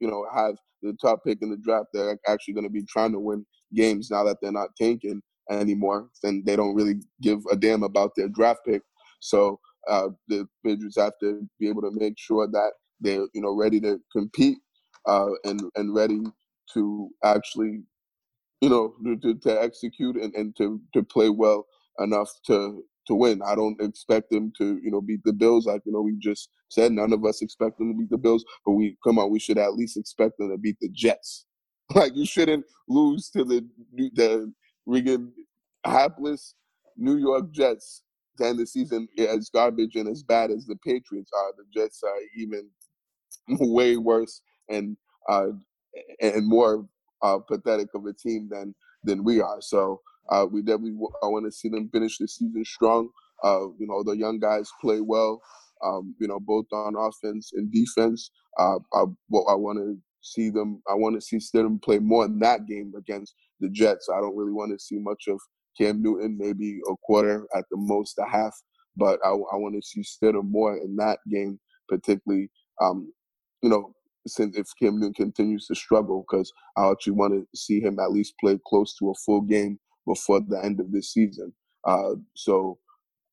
you know, have the top pick in the draft, they're actually to be trying to win games now that they're not tanking anymore. and they don't really give a damn about their draft pick. So uh, the Patriots have to be able to make sure that they're you know ready to compete uh, and and ready to actually you know to, to execute and, and to to play well enough to to win. I don't expect them to, you know, beat the Bills. Like, you know, we just said none of us expect them to beat the Bills, but we come on, we should at least expect them to beat the Jets. Like you shouldn't lose to the the hapless New York Jets to end the season as garbage and as bad as the Patriots are. The Jets are even way worse and uh, and more uh, pathetic of a team than than we are. So uh, we definitely I want to see them finish the season strong. Uh, you know, the young guys play well. Um, you know, both on offense and defense. Uh, I, I want to see them. I want to see Stidham play more in that game against the Jets. I don't really want to see much of Cam Newton, maybe a quarter at the most, a half. But I, I want to see Stidham more in that game, particularly. Um, you know, since if Cam Newton continues to struggle, because I actually want to see him at least play close to a full game before the end of this season. Uh, so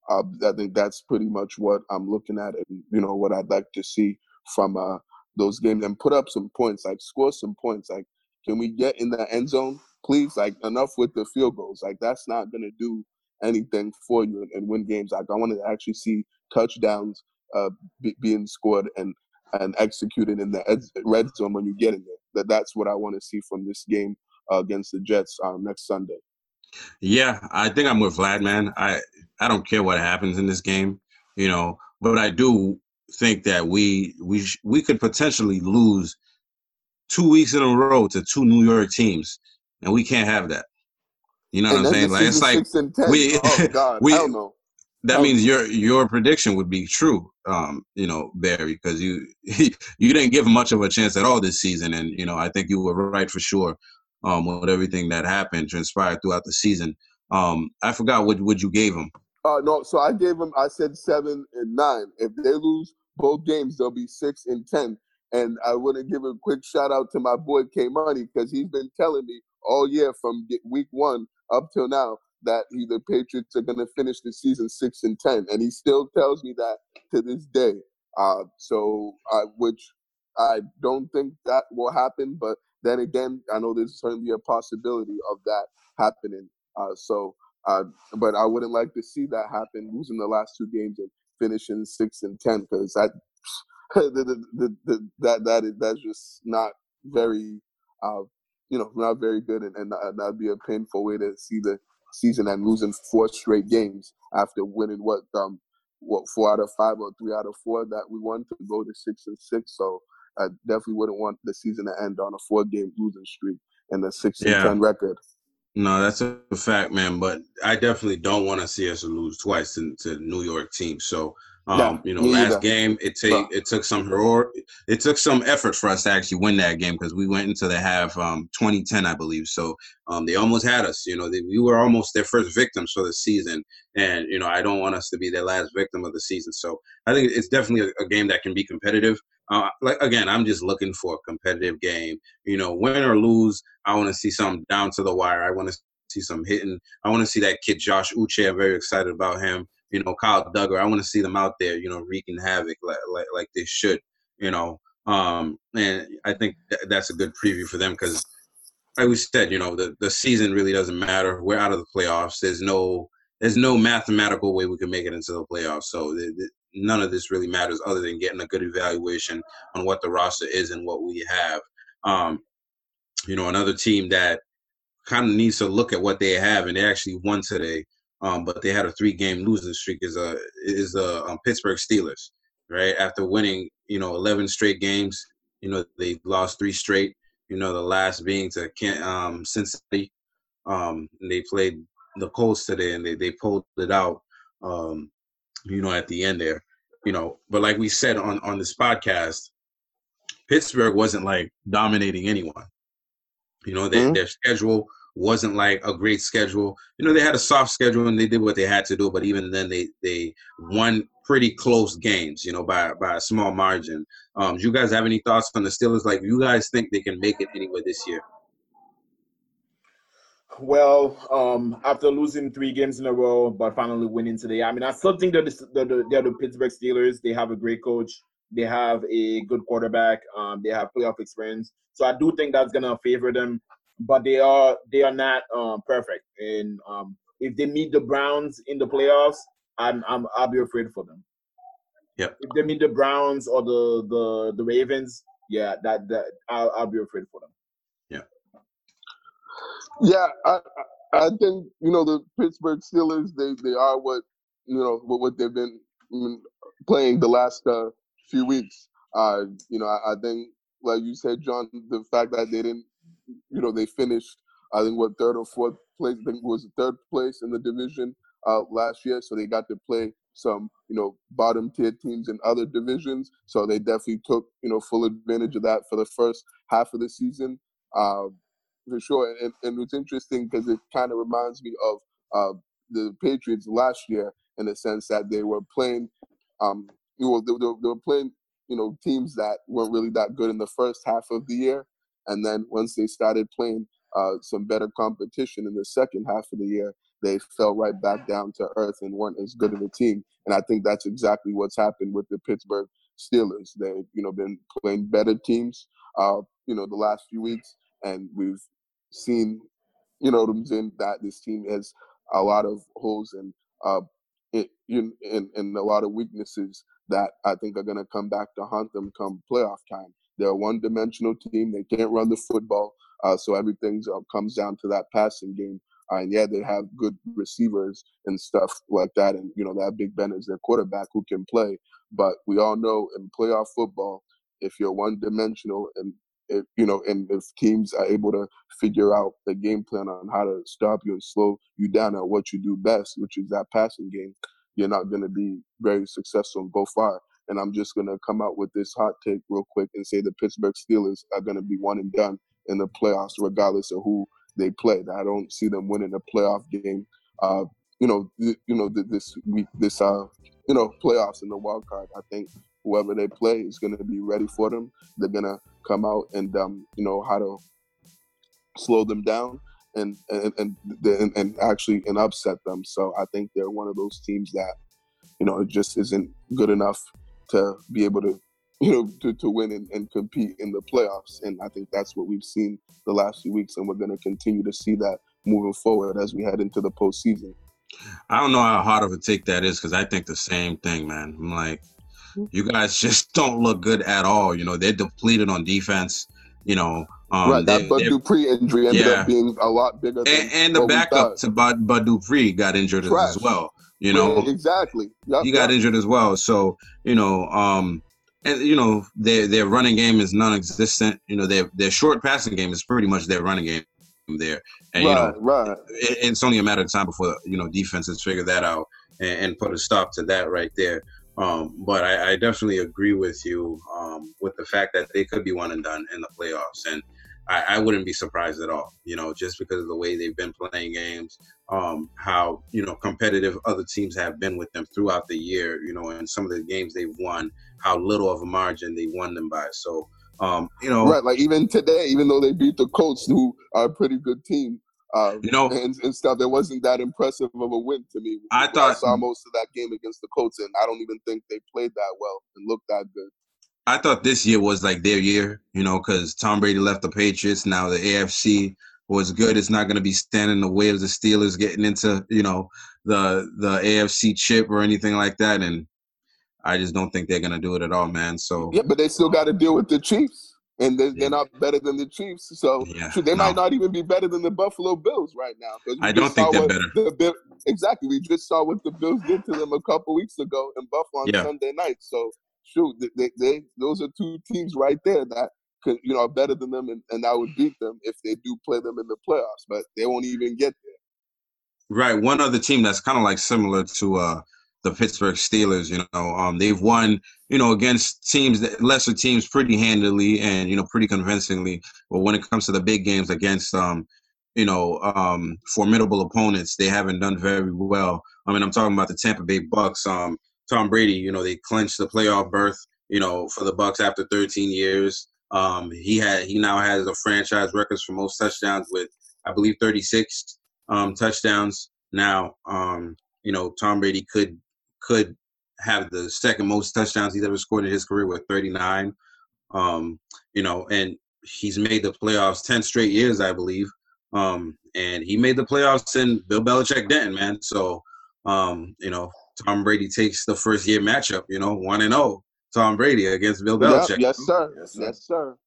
uh, I think that's pretty much what I'm looking at, and you know what I'd like to see from uh, those games and put up some points, like score some points. Like, can we get in the end zone, please? Like, enough with the field goals. Like, that's not gonna do anything for you and, and win games. Like, I want to actually see touchdowns uh, be, being scored and and executed in the ed- red zone when you get in there. That that's what I want to see from this game uh, against the Jets um, next Sunday. Yeah, I think I'm with Vlad, man. I I don't care what happens in this game, you know, but I do think that we we we could potentially lose two weeks in a row to two New York teams, and we can't have that. You know and what I'm saying? Like it's like we oh, God, we that means your your prediction would be true, um, you know, Barry, because you you didn't give much of a chance at all this season, and you know I think you were right for sure um, with everything that happened transpired throughout the season. Um, I forgot what what you gave him. Uh, no, so I gave them. I said seven and nine. If they lose both games, they'll be six and ten. And I want to give a quick shout out to my boy K Money because he's been telling me all year from week one up till now that he, the Patriots are going to finish the season six and ten, and he still tells me that to this day. Uh, so, uh, which I don't think that will happen, but then again, I know there's certainly a possibility of that happening. Uh, so, uh, but I wouldn't like to see that happen, losing the last two games and finishing six and ten, because that, the, the, that that is that's just not very, uh, you know, not very good, and, and that'd be a painful way to see the season and losing four straight games after winning what um what four out of five or three out of four that we won to go to six and six. So I definitely wouldn't want the season to end on a four game losing streak and a six and ten record. No, that's a fact, man. But I definitely don't want to see us lose twice to, to New York teams. So um, yeah, you know, last either. game it took it took some heroic, it took some effort for us to actually win that game because we went into the half um, 2010, I believe. So um, they almost had us. You know, they, we were almost their first victims for the season, and you know, I don't want us to be their last victim of the season. So I think it's definitely a, a game that can be competitive. Uh, like again, I'm just looking for a competitive game. You know, win or lose, I want to see something down to the wire. I want to see some hitting. I want to see that kid Josh Uche. I'm very excited about him you know, Kyle Dugger. I want to see them out there, you know, wreaking havoc like like, like they should, you know. Um, and I think th- that's a good preview for them because, like we said, you know, the, the season really doesn't matter. We're out of the playoffs. There's no there's no mathematical way we can make it into the playoffs. So th- th- none of this really matters other than getting a good evaluation on what the roster is and what we have. Um, you know, another team that kind of needs to look at what they have, and they actually won today um, but they had a three-game losing streak. Is a is the um, Pittsburgh Steelers, right? After winning, you know, 11 straight games, you know, they lost three straight. You know, the last being to Kent, um, Cincinnati. Um, they played the Colts today, and they they pulled it out. Um, you know, at the end there, you know. But like we said on on this podcast, Pittsburgh wasn't like dominating anyone. You know, they, mm-hmm. their schedule wasn't like a great schedule. You know, they had a soft schedule and they did what they had to do, but even then they they won pretty close games, you know, by by a small margin. Um, do you guys have any thoughts on the Steelers? Like, you guys think they can make it anywhere this year? Well, um, after losing three games in a row, but finally winning today, I mean, I still think they're the, they're the, they're the Pittsburgh Steelers. They have a great coach. They have a good quarterback. Um, they have playoff experience. So I do think that's gonna favor them but they are they are not um, perfect. And um, if they meet the Browns in the playoffs, I'm, I'm I'll be afraid for them. Yeah. If they meet the Browns or the the the Ravens, yeah, that that I'll, I'll be afraid for them. Yeah. Yeah, I I think you know the Pittsburgh Steelers. They they are what you know what, what they've been playing the last uh, few weeks. Uh, you know, I, I think like you said, John, the fact that they didn't you know, they finished I think what third or fourth place. I think was third place in the division uh, last year, so they got to play some you know bottom tier teams in other divisions. So they definitely took you know full advantage of that for the first half of the season. Uh, for sure, and, and it's interesting because it kind of reminds me of uh, the Patriots last year in the sense that they were playing, um, you know, they, they were playing you know teams that weren't really that good in the first half of the year, and then once they started playing uh, some better competition in the second half of the year, they fell right back down to earth and weren't as good of a team. And I think that's exactly what's happened with the Pittsburgh Steelers. They've you know been playing better teams, uh, you know, the last few weeks, and we've seen, you know, that this team has a lot of holes and uh, in, in, in a lot of weaknesses that I think are going to come back to haunt them come playoff time. They're a one-dimensional team. They can't run the football. Uh, so everything uh, comes down to that passing game. Uh, and yeah, they have good receivers and stuff like that. And, you know, that Big Ben is their quarterback who can play. But we all know in playoff football, if you're one dimensional and, if, you know, and if teams are able to figure out the game plan on how to stop you and slow you down at what you do best, which is that passing game, you're not going to be very successful and go far. And I'm just going to come out with this hot take real quick and say the Pittsburgh Steelers are going to be one and done in the playoffs, regardless of who they play. I don't see them winning a playoff game. Uh, you know, th- you know this week, this uh, you know, playoffs in the wild card. I think whoever they play is going to be ready for them. They're going to come out and um, you know how to slow them down and and and, and and actually and upset them. So I think they're one of those teams that you know it just isn't good enough to be able to you know, to, to win and, and compete in the playoffs. And I think that's what we've seen the last few weeks, and we're going to continue to see that moving forward as we head into the postseason. I don't know how hard of a take that is because I think the same thing, man. I'm like, you guys just don't look good at all. You know, they're depleted on defense. You know, um, right. That Bud Dupree injury ended yeah. up being a lot bigger. and, and the backup to Bud, Bud Dupree got injured Trash. as well. You know, exactly. Yep, he got yep. injured as well. So you know, um, and you know their their running game is non-existent. You know their their short passing game is pretty much their running game there, and right, you know right. It, it's only a matter of time before you know defenses figure that out and, and put a stop to that right there. Um, but I, I, definitely agree with you um, with the fact that they could be one and done in the playoffs, and I, I, wouldn't be surprised at all. You know, just because of the way they've been playing games, um, how you know competitive other teams have been with them throughout the year. You know, and some of the games they've won, how little of a margin they won them by. So, um, you know, right? Like even today, even though they beat the Colts, who are a pretty good team, uh, you know, and, and, stuff, it wasn't that impressive of a win to me. I thought I saw most of that game against the Colts, and I don't even think they played that well and looked that good. I thought this year was like their year, you know, because Tom Brady left the Patriots. Now the AFC was good. It's not going to be standing in the way of the Steelers getting into, you know, the the AFC chip or anything like that. And I just don't think they're gonna do it at all, man. So yeah, but they still got to deal with the Chiefs, and they're, yeah. they're not better than the Chiefs. So yeah, they no. might not even be better than the Buffalo Bills right now. I don't think they're better. The, exactly, we just saw what the Bills did to them a couple weeks ago in Buffalo on yeah. Sunday night. So shoot, they, they those are two teams right there that could you know better than them, and, and I would beat them if they do play them in the playoffs. But they won't even get there. Right. One other team that's kind of like similar to uh the Pittsburgh Steelers. You know, um, they've won, you know, against teams that lesser teams pretty handily and you know pretty convincingly. But when it comes to the big games against, um, you know, um, formidable opponents, they haven't done very well. I mean, I'm talking about the Tampa Bay Bucks. Um, Tom Brady, you know, they clinched the playoff berth, you know, for the Bucks after 13 years. Um, he had he now has a franchise records for most touchdowns with I believe 36 um, touchdowns. Now, um, you know, Tom Brady could could have the second most touchdowns he's ever scored in his career with 39. Um, you know, and he's made the playoffs 10 straight years, I believe. Um, and he made the playoffs in Bill Belichick Denton, man. So, um, you know, Tom Brady takes the first year matchup, you know, 1 and 0. Tom Brady against Bill Belichick. Yep, yes, sir. Yes, sir. Yes, sir.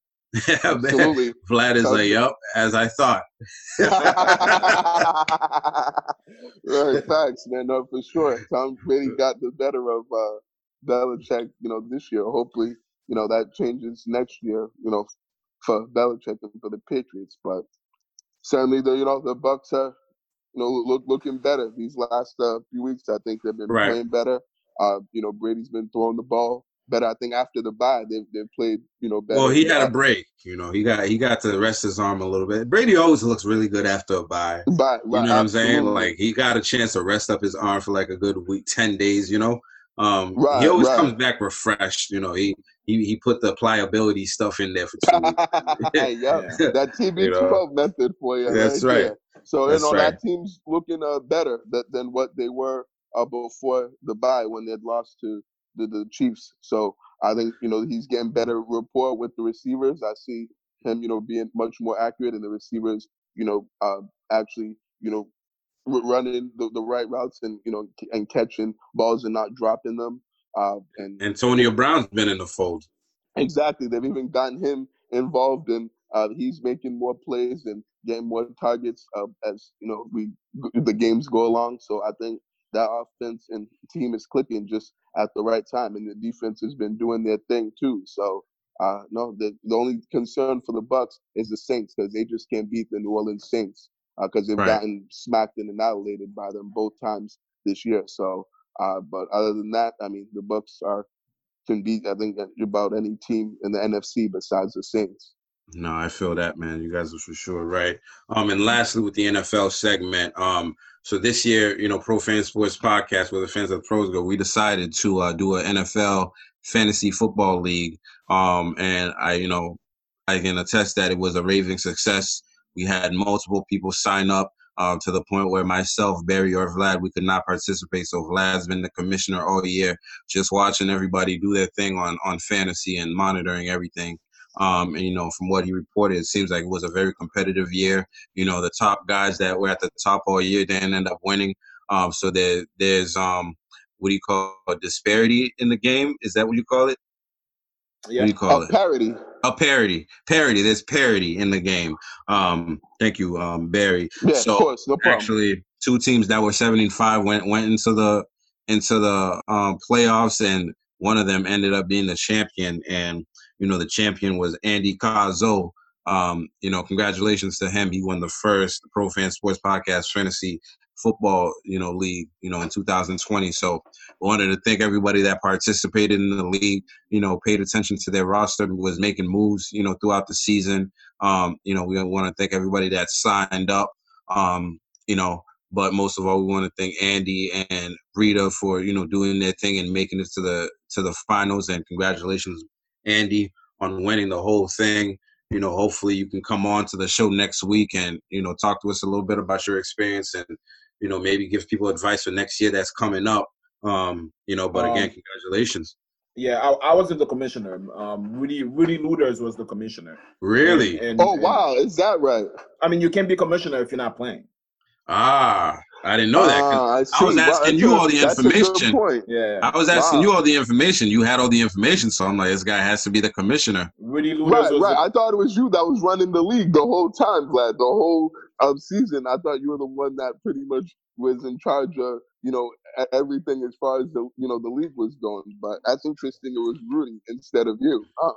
Yeah, Absolutely. Vlad is like, yep, as I thought. right, facts, man. No, for sure. Tom Brady got the better of uh, Belichick, you know, this year. Hopefully, you know, that changes next year, you know, for Belichick and for the Patriots. But certainly, the you know the Bucks are you know look, looking better these last uh, few weeks. I think they've been Right. playing better. Uh, you know, Brady's been throwing the ball better. I think after the bye, they've they've played you know better. Well, he had a break. You know, he got he got to rest his arm a little bit. Brady always looks really good after a bye. Right, You right, know what I'm saying? Like he got a chance to rest up his arm for like a good week, ten days. You know, um, Right, he always right. comes back refreshed. You know, he he he put the pliability stuff in there for two weeks. yep. Yeah. that TB12 You know. method for you. That's right. there. So That's you know right. that team's looking uh, better than, than what they were uh, before the bye when they'd lost to the, the Chiefs. So I think you know he's getting better rapport with the receivers. I see him you know being much more accurate, and the receivers you know uh, actually you know r- running the, the right routes and you know and catching balls and not dropping them. Uh, and Antonio Brown's been in the fold. Exactly. They've even gotten him involved and Uh, he's making more plays and getting more targets uh, as you know we the games go along. So I think that offense and team is clicking just at the right time, and the defense has been doing their thing too. So uh, no, the the only concern for the Bucks is the Saints because they just can't beat the New Orleans Saints because they've Right. gotten smacked and annihilated by them both times this year. So, uh, but other than that, I mean, the Bucks are can beat I think about any team in the NFC besides the Saints. No, I feel that, man. You guys are for sure right. Um, and lastly, with the NFL segment, um, so this year, you know, Pro Fan Sports Podcast, where the fans of the pros go, we decided to uh, do an NFL fantasy football league. Um, and I, you know, I can attest that it was a raving success. We had multiple people sign up uh, to the point where myself, Barry, or Vlad, we could not participate. So Vlad's been the commissioner all year, just watching everybody do their thing on on fantasy and monitoring everything. Um, and you know, from what he reported, it seems like it was a very competitive year. You know, the top guys that were at the top all year didn't end up winning. Um, so there, there's um, what do you call a disparity in the game? Is that what you call it? What do you call Uh, it? parody. A parody. Parody. There's parody in the game. Um, thank you, um, Barry. Yeah, So, of course, no problem. Actually, two teams that were 75 went went into the into the um, playoffs, and one of them ended up being the champion. And you know, the champion was Andy Cazzo. Um, you know, congratulations to him. He won the first Pro Fan Sports Podcast Fantasy Football, you know, league, you know, in 2020. So, I wanted to thank everybody that participated in the league. You know, paid attention to their roster, was making moves, you know, throughout the season. Um, you know, we want to thank everybody that signed up. Um, you know, but most of all, we want to thank Andy and Rita for you know doing their thing and making it to the to the finals. And congratulations, Andy, on winning the whole thing. You know, hopefully you can come on to the show next week and you know talk to us a little bit about your experience and you know maybe give people advice for next year that's coming up. Um, you know, but again, Um, congratulations. Yeah, I, I wasn't the commissioner. Um, Rudy Rudy Luders was the commissioner. Really? And, and- Oh and- wow, is that right? I mean, you can't be commissioner if you're not playing. Ah, I didn't know that. Ah, I see. was asking that's you all the that's a good information. point. Yeah, I was asking Wow. you all the information. You had all the information, so I'm like, this guy has to be the commissioner. Rudy Luders Right, was right. the, I thought it was you that was running the league the whole time, Vlad. The whole um, season. I thought you were the one that pretty much was in charge of, you know, everything as far as the, you know, the league was going. But that's interesting. It was Rudy instead of you. Huh.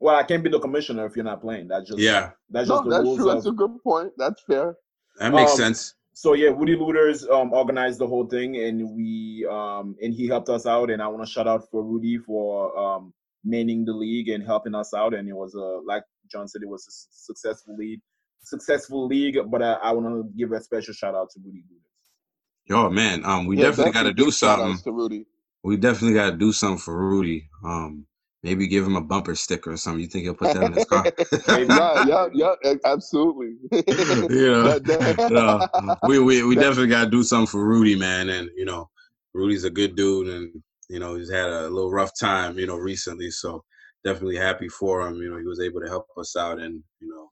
well. I can't be the commissioner if you're not playing. That's just Yeah, That's No, just the that's rules true. of. That's a good point. That's fair. that makes Um, sense. So yeah, Woody Luders um, organized the whole thing, and we um, and he helped us out. And I want to shout out for Rudy for um, manning the league and helping us out. And it was a like John said, it was a successful league, successful league. But I, I want to give a special shout out to Rudy Luders. Yo, man, um, we Yeah, definitely got to do something. To Rudy. We definitely got to do something for Rudy. Um, maybe give him a bumper sticker or something. You think he'll put that in his car? Yeah, yeah, yeah, absolutely. you know, you know, we we, we definitely got to do something for Rudy, man. And you know, Rudy's a good dude, and you know, he's had a little rough time, you know, recently. So definitely happy for him. You know, he was able to help us out, and you know,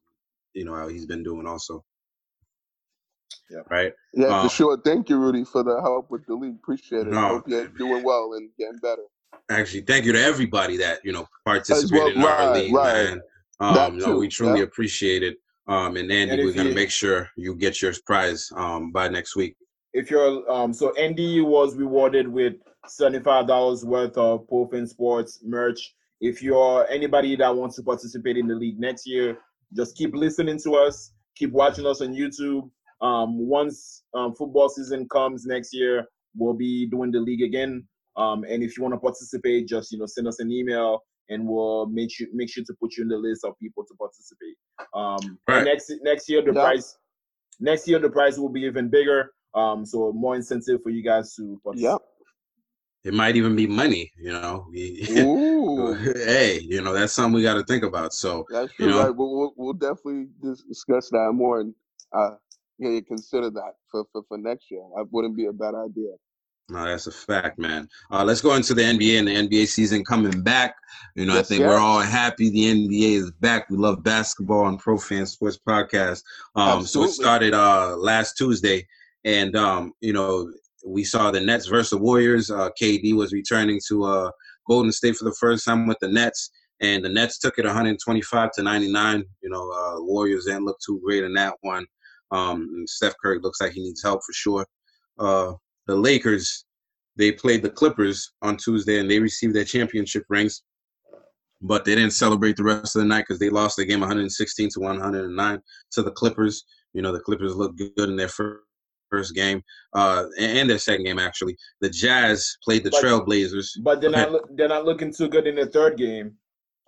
you know how he's been doing also. Yeah. Right. Yeah, Um, for sure. Thank you, Rudy, for the help with the league. Appreciate it. No. Hope you're doing well and getting better. Actually, thank you to everybody that you know well, participated in our league, right. man. Um, know, we truly yeah. appreciate it. Um, and Andy, And we're gonna you- make sure you get your prize um by next week. if you're um so Andy was rewarded with seventy-five dollars worth of Pro Fan Sports merch if you're anybody that wants to participate in the league next year, just keep listening to us, keep watching us on YouTube. Um, once um, football season comes next year, we'll be doing the league again. Um, and if you want to participate, just you know send us an email and we'll make sure make sure to put you in the list of people to participate. Um, Right. next next year the Yeah. price next year the price will be even bigger. Um, so more incentive for you guys to participate. Yep. It might even be money, you know. We- Ooh, hey, you know, that's something we got to think about. So, that's You know? Right. We'll, we'll, we'll definitely discuss that more and uh, yeah, consider that for, for, for next year. That wouldn't be a bad idea. No, that's a fact, man. Uh, let's go into the NBA and the NBA season coming back. You know, I Yes, think we're all happy the NBA is back. We love basketball and Pro Fan Sports Podcast. Um, so it started uh, last Tuesday, and um, you know, we saw the Nets versus the Warriors. Uh, KD was returning to uh, Golden State for the first time with the Nets, and the Nets took it 125 to 99. You know, uh, Warriors didn't look too great in that one. Um, Steph Curry looks like he needs help for sure. The Lakers, they played the Clippers on Tuesday, and they received their championship rings. But they didn't celebrate the rest of the night because they lost the game 116 to 109 to the Clippers. You know, the Clippers looked good in their first game, uh, and their second game actually. The Jazz played the But- Trailblazers. But they're not they're not looking too good in the third game.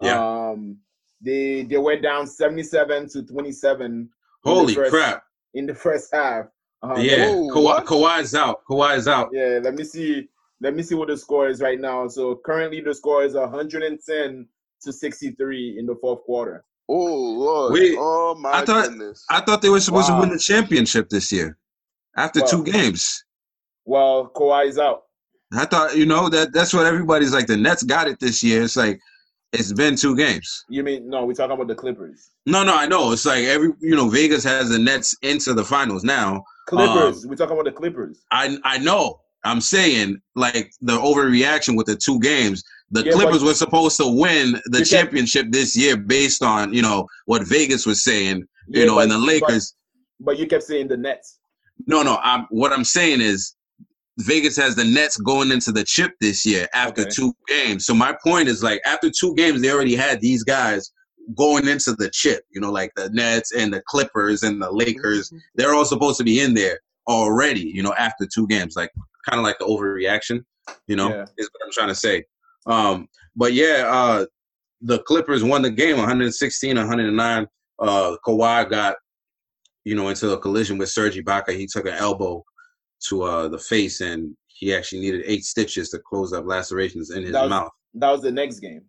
Yeah. Um, they they went down seventy seven to twenty seven. Holy first- crap! In the first half. Um, Yeah, Whoa, Kawhi, what? Kawhi's out. Kawhi's out. Yeah. Let me see. Let me see what the score is right now. So currently the score is one hundred and ten to sixty three in the fourth quarter. Oh Lord! Wait, oh my I thought- goodness! I thought they were supposed to win the championship this year after Well- two games. Well, Kawhi's out. I thought, you know, that that's what everybody's like. The Nets got it this year. It's like it's been two games. You mean no? We're talking about the Clippers. No, no, I know. It's like every you know, Vegas has the Nets into the finals now. Clippers. Um, we're talking about the Clippers. I I know. I'm saying like the overreaction with the two games. The Yeah, Clippers were supposed to win the championship this year based on you know what Vegas was saying. You Yeah, know, and the Lakers. But, but you kept saying the Nets. No, no. I'm what I'm saying is Vegas has the Nets going into the chip this year after Okay. two games. So my point is like after two games, they already had these guys going into the chip. You know, like the Nets and the Clippers and the Lakers. They're all supposed to be in there already. You know, after two games, like kind of like the overreaction. You know, Yeah. is what I'm trying to say. Um, but yeah, uh, the Clippers won the game 116 109. Uh, Kawhi got you know, into a collision with Serge Ibaka. He took an elbow to uh, the face, and he actually needed eight stitches to close up lacerations in his That was- mouth. That was the next game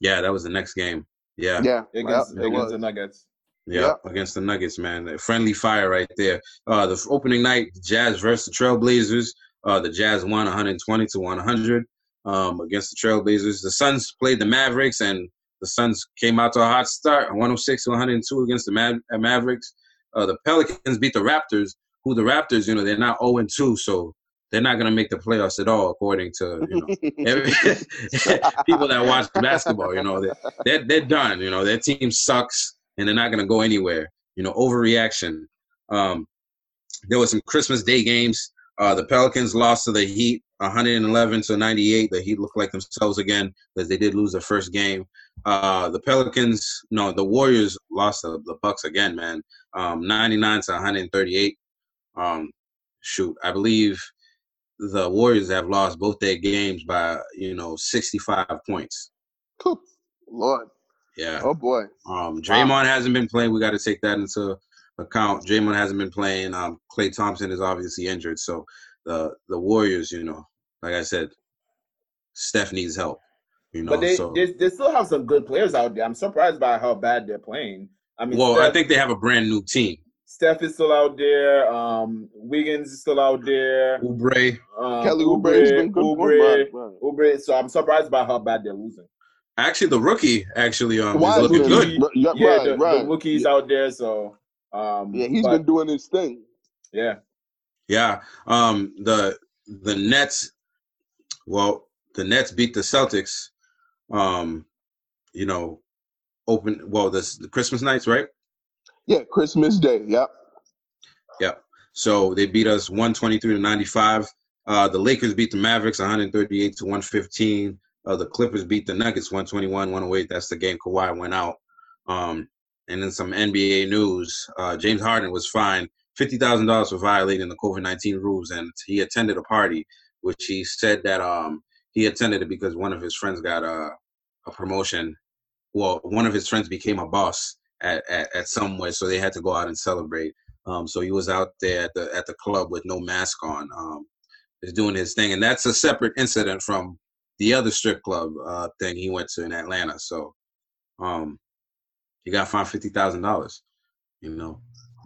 Yeah, that was the next game. Yeah, Yeah, against yeah, it against the Nuggets. yeah, against the Nuggets, man. A friendly fire right there. Uh, the opening night, Jazz versus the Trailblazers. Uh, the Jazz won 120 to 100 um, against the Trailblazers. The Suns played the Mavericks, and the Suns came out to a hot start, 106 to 102 against the Mav- uh, Mavericks. Uh, the Pelicans beat the Raptors, who the Raptors, you know, they're not 0 2, so they're not going to make the playoffs at all, according to you know every, people that watch basketball. You know, they're, they're they're done. You know, their team sucks, and they're not going to go anywhere. You know, overreaction. Um, there was some Christmas Day games. Uh, the Pelicans lost to the Heat, 111 to 98. The Heat looked like themselves again because they did lose their first game. Uh, the Pelicans, no, the Warriors lost to the Bucks again, man. Um, 99 to 138. Um, shoot, I believe the Warriors have lost both their games by you know 65 points. Cool. Lord. Yeah. Oh boy. Um, Draymond hasn't been playing. We got to take that into account. Draymond hasn't been playing. Um, Klay Thompson is obviously injured. So the the Warriors, you know, like I said, Steph needs help. You know, But they, so they they still have some good players out there. I'm surprised by how bad they're playing. I mean, well, Steph, I think they have a brand new team. Steph is still out there. Um, Wiggins is still out there. Oubre. Um, Kelly Oubre's been good. Oubre, Right, right. Oubre. So I'm surprised by how bad they're losing. Actually, the rookie actually um, is looking been- good. r- Yeah, Yeah, right, the, right. the rookies out there. So um, Yeah, he's but, been doing his thing. yeah. Yeah. Um the the Nets well, the Nets beat the Celtics. Um, you know, open well this the Christmas nights, right? Yeah, Christmas Day. Yep. Yep. So they beat us 123 to 95. Uh the Lakers beat the Mavericks 138 to 115. uh, the Clippers beat the Nuggets 121 108. That's the game Kawhi went out. Um, and then some NBA news. Uh, James Harden was fined fifty thousand dollars for violating the COVID nineteen rules, and he attended a party, which he said that um, he attended it because one of his friends got a, a promotion. Well, one of his friends became a boss at, at, at somewhere, so they had to go out and celebrate. Um, so he was out there at the at the club with no mask on, um, is doing his thing, and that's a separate incident from the other strip club uh, thing he went to in Atlanta. So, um, he got fined fifty thousand dollars. You know,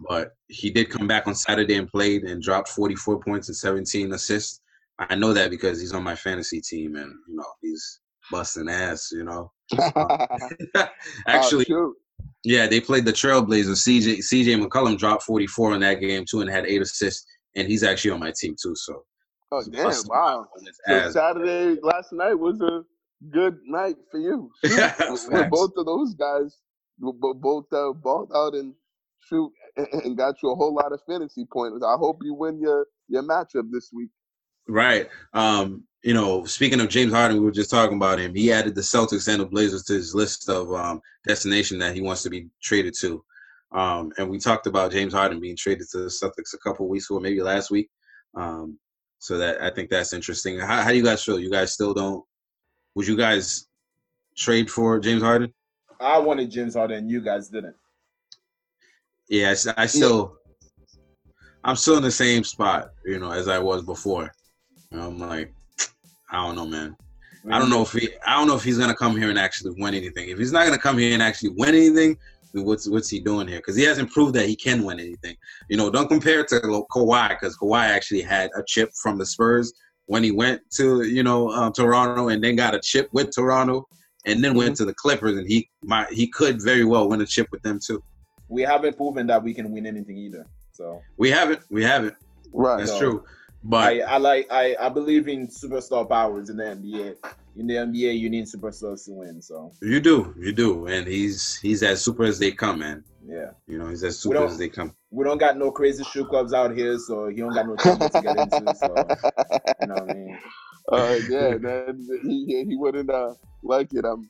but he did come back on Saturday and played and dropped forty four points and seventeen assists. I know that because he's on my fantasy team and you know he's busting ass. You know, actually, Oh, yeah, they played the Trailblazers. CJ CJ McCollum dropped forty four in that game too and had eight assists, and he's actually on my team too. So oh damn! Wow. So. Saturday last night was a good night for you. Both of those guys, bo- bo- both uh, balled out and shoot and- and got you a whole lot of fantasy points. I hope you win your your matchup this week. Right. Um, you know, speaking of James Harden, we were just talking about him. He added the Celtics and the Blazers to his list of um, destination that he wants to be traded to. Um, and we talked about James Harden being traded to the Celtics a couple weeks ago, maybe last week. Um, so that I think that's interesting. How, how do you guys feel? You guys still don't? Would you guys trade for James Harden? I wanted James Harden. You guys didn't. Yeah, I still, I'm still in the same spot, you know, as I was before. I'm like, I don't know, man. I don't know if he. I don't know if he's gonna come here and actually win anything. If he's not gonna come here and actually win anything, then what's what's he doing here? Because he hasn't proved that he can win anything. You know, don't compare it to Lo- Kawhi because Kawhi actually had a chip from the Spurs when he went to you know um, Toronto and then got a chip with Toronto and then went to the Clippers and he might he could very well win a chip with them too. We haven't proven that we can win anything either. So We haven't. We haven't. Right. That's So, true. But I, I like I, I believe in superstar powers in the NBA. In the NBA, you need superstars to win. So you do, you do, and he's he's as super as they come, man. yeah, You know, he's as super as they come. we don't got no crazy shoe clubs out here, so he don't got no trouble to get into. So you know what I mean. uh, yeah, man, he he- he wouldn't uh, like it. I'm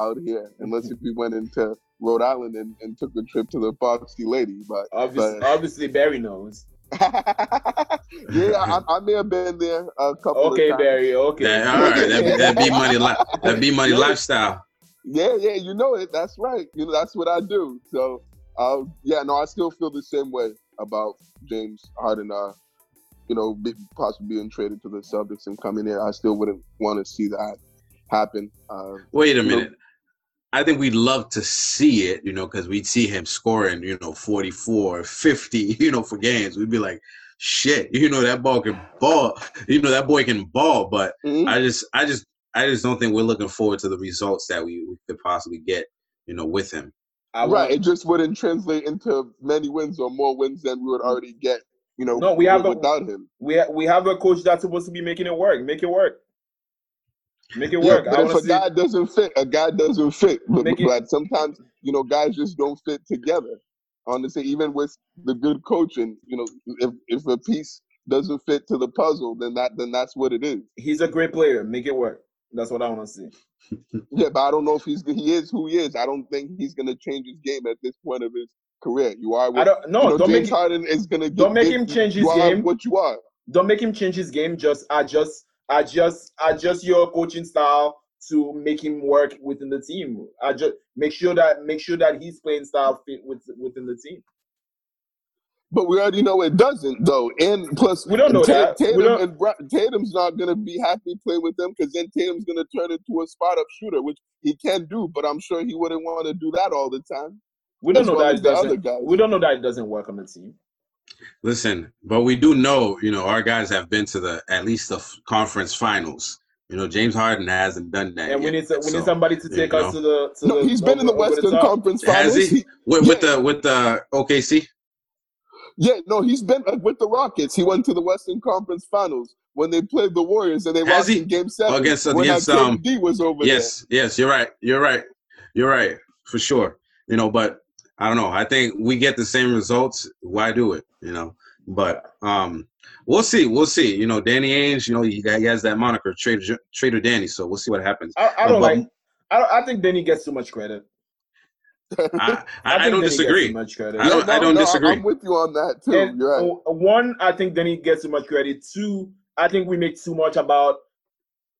out here unless if we went into Rhode Island and, and took a trip to the Foxy Lady, but Obviously, but- obviously Barry knows. yeah, I, I may have been there a couple Okay, of times. Okay, Barry. Okay. That, all right, that, be- that be money, li- that be money Yeah. lifestyle. Yeah, yeah, you know it. That's right. You know that's what I do. So, uh, yeah, no, I still feel the same way about James Harden. Uh, you know, be, possibly being traded to the Celtics and coming here. I still wouldn't want to see that happen. Uh, Wait a You know- minute. I think we'd love to see it, you know, because we'd see him scoring, you know, 44, 50, you know, for games. We'd be like, shit, you know, that ball can ball. You know, that boy can ball. But mhm. I just, I just, I just don't think we're looking forward to the results that we, we could possibly get, you know, with him. I right, want- it just wouldn't translate into many wins or more wins than we would already get. You know, No, we have a- without him. we ha- we have a coach that's supposed to be making it work. Make it work. Make it Yeah, work. but I if a see. guy doesn't fit, a guy doesn't fit. But, it- sometimes, you know, guys just don't fit together. Honestly, even with the good coaching, you know, if if a piece doesn't fit to the puzzle, then that then that's what it is. He's a great player. Make it work. That's what I want to see. Yeah, but I don't know if he's he is who he is. I don't think he's gonna change his game at this point of his career. You are I what don't. No, you know, don't James make Harden is gonna don't get- make him change his game. What you are. don't make him change his game. Just adjust, adjust, adjust your coaching style to make him work within the team. Adjust, make sure that make sure that his playing style fit with within the team. But we already know it doesn't, though. And plus, We don't know Ta- that. Tatum don't- Bra- Tatum's not going to be happy playing with them because then Tatum's going to turn into a spot up shooter, which he can do. But I'm sure he wouldn't want to do that all the time. We don't know that it doesn't. We don't know that it doesn't work on the team. Listen, but we do know, you know, our guys have been to the at least the f- conference finals. You know, James Harden hasn't done that. And we yet, need to, we so- need somebody to you take know. us to the. To No, the he's been in the over- over Western top. Conference Finals. he? He- with, with the with the OKC. yeah, no, he's been uh, with the Rockets. He went to the Western Conference Finals when they played the Warriors and they Has lost he? in Game Seven. Against- when against, um, KD was over Yes, yes, you're right. You're right. You're right for sure. You know, but I don't know. I think we get the same results. Why do it? You know, But um, we'll see. We'll see. You know, Danny Ainge. You know, he, he has that moniker, Trader Trader Danny. So we'll see what happens. I, I don't but like. I, I think Danny gets too much credit. I, I, I don't Danny disagree. Too much credit. I don't- I don't disagree. I'm with you on that too. Right. One, I think Danny gets too much credit. Two, I think we make too much about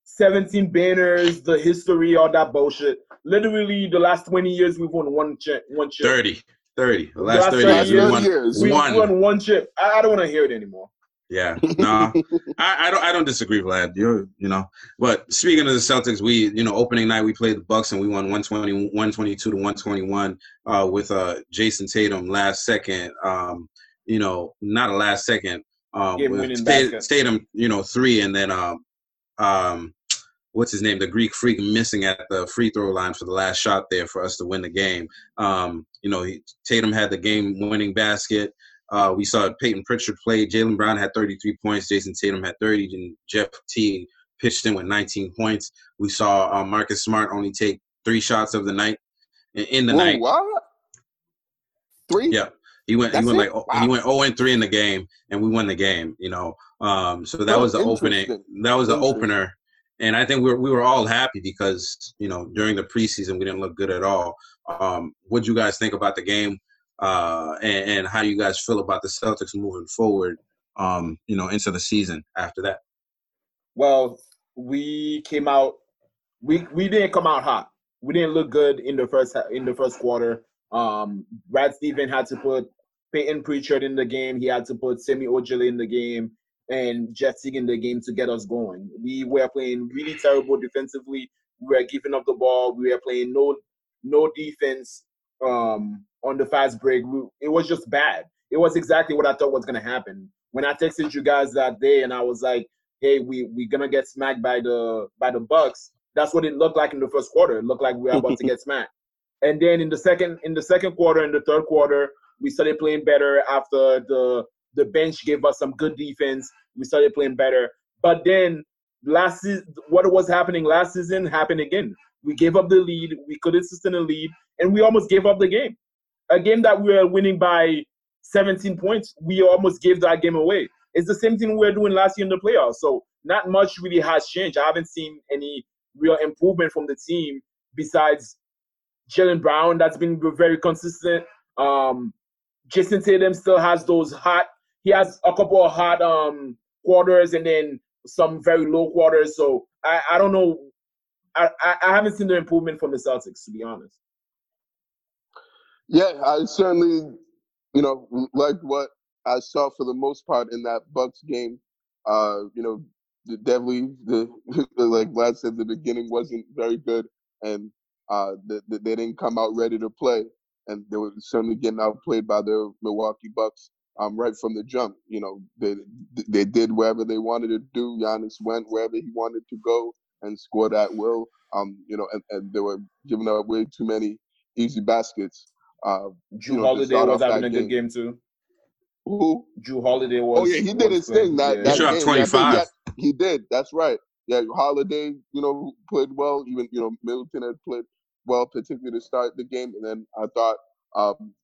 17 banners, the history, all that bullshit. Literally, the last 20 years, we've won one chip. One chip. 30. 30. The last Last 30 30 years, we won years. We one. won one chip. I, I don't want to hear it anymore. Yeah, no, I, I don't. I don't disagree, Vlad. You're, you know. But speaking of the Celtics, we, you know, opening night we played the Bucks and we won 120, 122 to 121 uh, with uh, Jayson Tatum last second. Um, you know, not a last second. Um, Game winning Stat- basket. Tatum, you know, three, and then um, um, what's his name? The Greek freak missing at the free throw line for the last shot there for us to win the game. Um, you know, he, Tatum had the game winning basket. Uh, we saw Payton Pritchard play. Jaylen Brown had 33 points. Jayson Tatum had 30. And Jeff Teague pitched in with 19 points. We saw uh, Marcus Smart only take three shots of the night. In, in the Whoa, night, what? Three? Yeah. he went. That's he went it? like Wow. he went 0 and 3 in the game, and we won the game. You know, um, so that was the opening. That was the opener. And I think we were, we were all happy because you know during the preseason we didn't look good at all. Um, what do you guys think about the game, uh, and, and how do you guys feel about the Celtics moving forward? Um, you know, into the season after that. Well, we came out. We we didn't come out hot. We didn't look good in the first in the first quarter. Um, Brad Steven had to put Payton Pritchard in the game. He had to put Semi Ojeleye in the game and jetting in the game to get us going. We were playing really terrible defensively. We were giving up the ball. We were playing no no defense um, on the fast break. We, it was just bad. It was exactly what I thought was gonna happen. When I texted you guys that day, and I was like, "Hey, we we're gonna get smacked by the by the Bucks." That's what it looked like in the first quarter. It looked like we were about to get smacked. And then in the second in the second quarter, in the third quarter, we started playing better after the the bench gave us some good defense. We started playing better. But then last what was happening last season happened again. We gave up the lead. We couldn't sustain a lead, and we almost gave up the game. A game that we were winning by 17 points, we almost gave that game away. It's the same thing we were doing last year in the playoffs. So not much really has changed. I haven't seen any real improvement from the team besides Jaylen Brown. That's been very consistent. Um, Jayson Tatum still has those hot. He has a couple of hot um quarters and then some very low quarters. So I, I don't know. I, I haven't seen the improvement from the Celtics to be honest. Yeah, I certainly, you know, liked what I saw for the most part in that Bucks game. Uh, you know, the definitely the like Vlad said, the beginning wasn't very good, and uh, the, the, they didn't come out ready to play, and they were certainly getting outplayed by the Milwaukee Bucks. Um, right from the jump, you know, they they did whatever they wanted to do. Giannis went wherever he wanted to go and scored at will. Um, you know, and, and they were giving up way too many easy baskets. Uh, Jrue you know, Holiday was having that a good game. game too. who? Jrue Holiday was. Oh yeah, he did was his thing. That, yeah. that He dropped game. I think 25. He did. That's right. Yeah, Holiday, you know, played well. Even you know, Middleton had played well, particularly to start the game. And then I thought, um,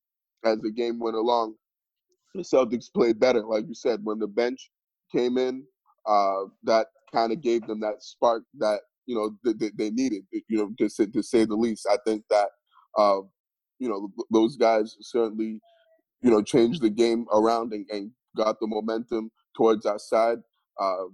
as the game went along, the Celtics played better. Like you said, when the bench came in, uh, that kind of gave them that spark that you know th- th- they needed. You know, to say, to say the least. I think that uh, you know th- those guys certainly you know changed the game around and, and got the momentum towards our side. Uh,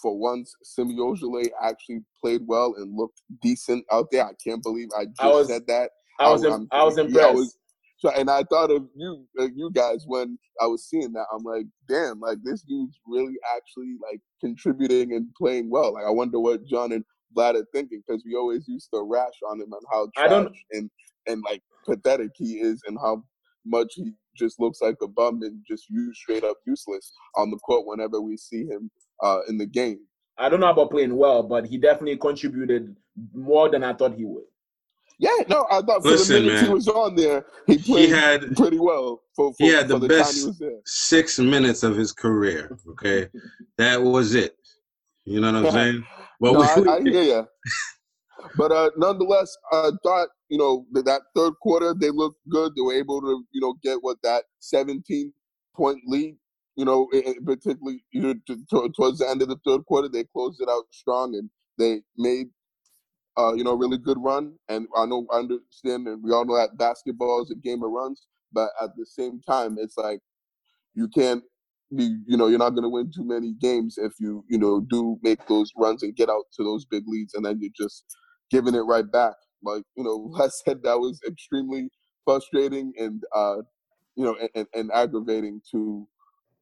for once, Semi Ojeleye actually played well and looked decent out there. I can't believe I just I was- said that. I was im- I was impressed. was- so, and I thought of you, uh, you guys, when I was seeing that. I'm like, damn, like this dude's really actually like contributing and playing well. Like, I wonder what John and Vlad are thinking because we always used to rash on him on how I trash don't- and and like pathetic he is and how much he just looks like a bum and just use straight up useless on the court whenever we see him uh, in the game. I don't know about playing well, but he definitely contributed more than I thought he would. Yeah, no, I thought for Listen, the minutes he was on there, he He played had pretty well for, for, he had the the best- he six minutes of his career. Okay, that was it. You know what I'm saying? Well, no, we, I, I hear you. But uh, nonetheless, I thought you know that, that third quarter they looked good. They were able to you know get what that 17 point lead you know, particularly you know, t- t- towards the end of the third quarter, they closed it out strong and they made uh, you know, really good run. And I know, I understand, and we all know that basketball is a game of runs. But at the same time, it's like you can't be, you know, you're not going to win too many games if you, you know, do make those runs and get out to those big leads, and then you're just giving it right back. Like, you know, I said that was extremely frustrating and, uh, you know, and, and aggravating to,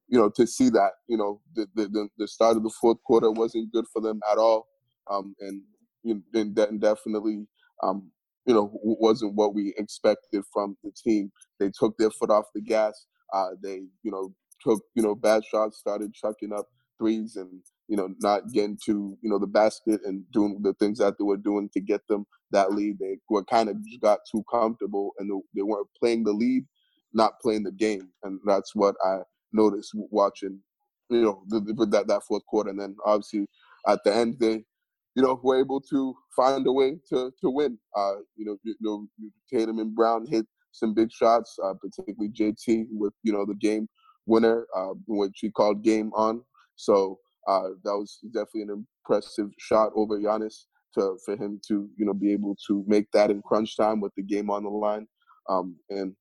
you know, to see that, you know, the, the, the start of the fourth quarter wasn't good for them at all. Um, and you and definitely, um, you know, wasn't what we expected from the team. They took their foot off the gas. Uh, they, you know, took, you know, bad shots, started chucking up threes and, you know, not getting to, you know, the basket and doing the things that they were doing to get them that lead. They were kind of got too comfortable and they weren't playing the lead, not playing the game. And that's what I noticed watching, you know, the, the, that, that fourth quarter. And then obviously at the end, they, you know, were able to find a way to to win. Uh, you know, you know, Tatum and Brown hit some big shots, uh, particularly JT with you know the game winner, uh, which he called game on. So uh, that was definitely an impressive shot over Giannis to for him to you know be able to make that in crunch time with the game on the line. Um, and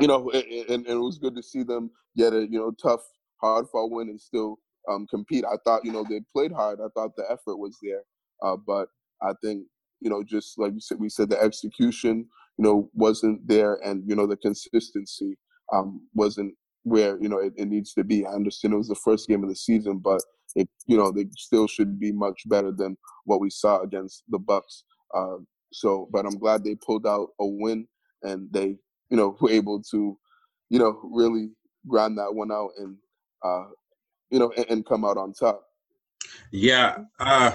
you know, and, and, it was good to see them get a you know tough, hard fought win and still um, compete. I thought, you know, they played hard. I thought the effort was there. Uh, but I think, you know, just like you said, we said the execution, you know, wasn't there, and you know, the consistency um, wasn't where you know it, it, needs to be. I understand it was the first game of the season, but it, you know, they still should be much better than what we saw against the Bucks. Uh, so, but I'm glad they pulled out a win, and they, you know, were able to, you know, really grind that one out and uh, you know, and, and come out on top. Yeah, uh,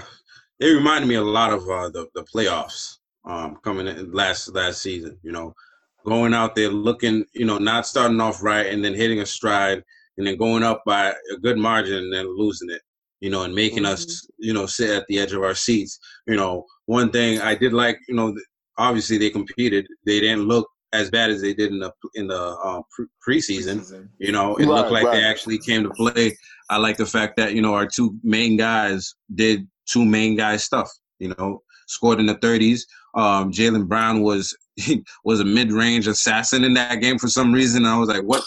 it reminded me a lot of uh, the the playoffs um, coming in last last season. You know, going out there looking, you know, not starting off right and then hitting a stride and then going up by a good margin and then losing it. You know, and making mm-hmm. us, you know, sit at the edge of our seats. You know, one thing I did like, you know, obviously they competed. They didn't look as bad as they did in the in the uh, preseason. preseason. You know, it right, looked like right. they actually came to play. I like the fact that you know our two main guys did two main guy stuff. You know, scored in the 30s. Um, Jaylen Brown was was a mid range assassin in that game for some reason. I was like, what?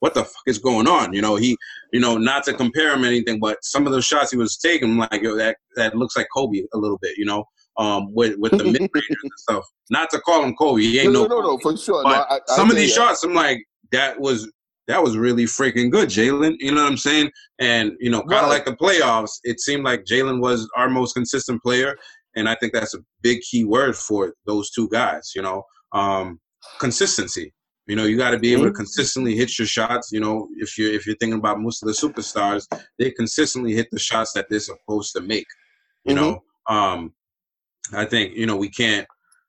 What the fuck is going on? You know, he, you know, not to compare him anything, but some of those shots he was taking, like yo, that that looks like Kobe a little bit. You know, um, with with the mid rangers and stuff. Not to call him Kobe, he ain't no, no, no, no, for sure. But no, I, I, some of these shots, I'm like, that was that was really freaking good, Jaylen. You know what I'm saying? And you know, kind of like the playoffs, it seemed like Jaylen was our most consistent player, and I think that's a big key word for those two guys. You know, um, consistency. You know, you got to be able to mm-hmm. consistently hit your shots. You know, if you're if you're thinking about most of the superstars, they consistently hit the shots that they're supposed to make. You mm-hmm. know, um, I think you know we can't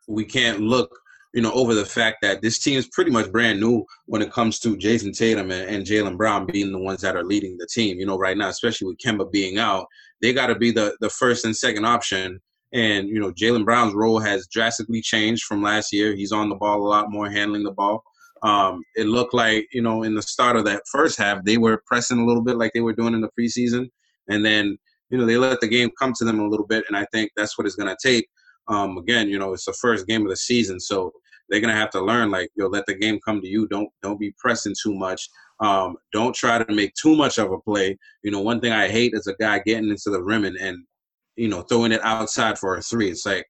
we can't look you know over the fact that this team is pretty much brand new when it comes to Jayson Tatum and, and Jaylen Brown being the ones that are leading the team. You know, right now, especially with Kemba being out, they got to be the the first and second option. And you know, Jaylen Brown's role has drastically changed from last year. He's on the ball a lot more, handling the ball. Um, it looked like you know in the start of that first half they were pressing a little bit like they were doing in the preseason, and then you know, they let the game come to them a little bit, and I think that's what it's going to take. Um, again, you know, it's the first game of the season, so they're going to have to learn, like, yo, let the game come to you. Don't don't be pressing too much. Um, don't try to make too much of a play. You know, one thing I hate is a guy getting into the rim and, and you know throwing it outside for a three. It's like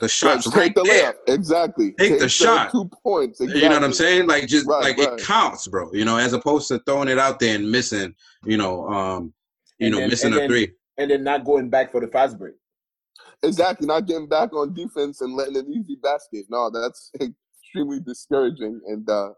the shot. Right, the there. layup. Exactly. Take, take the, the, shot. Two points. Exactly. You know what I'm saying? Like just right, like right. it counts, bro. You know, as opposed to throwing it out there and missing. You know, um, you know, then, missing a then, three. And then not going back for the fast break. Exactly, not getting back on defense and letting an easy basket. No, that's extremely discouraging and uh,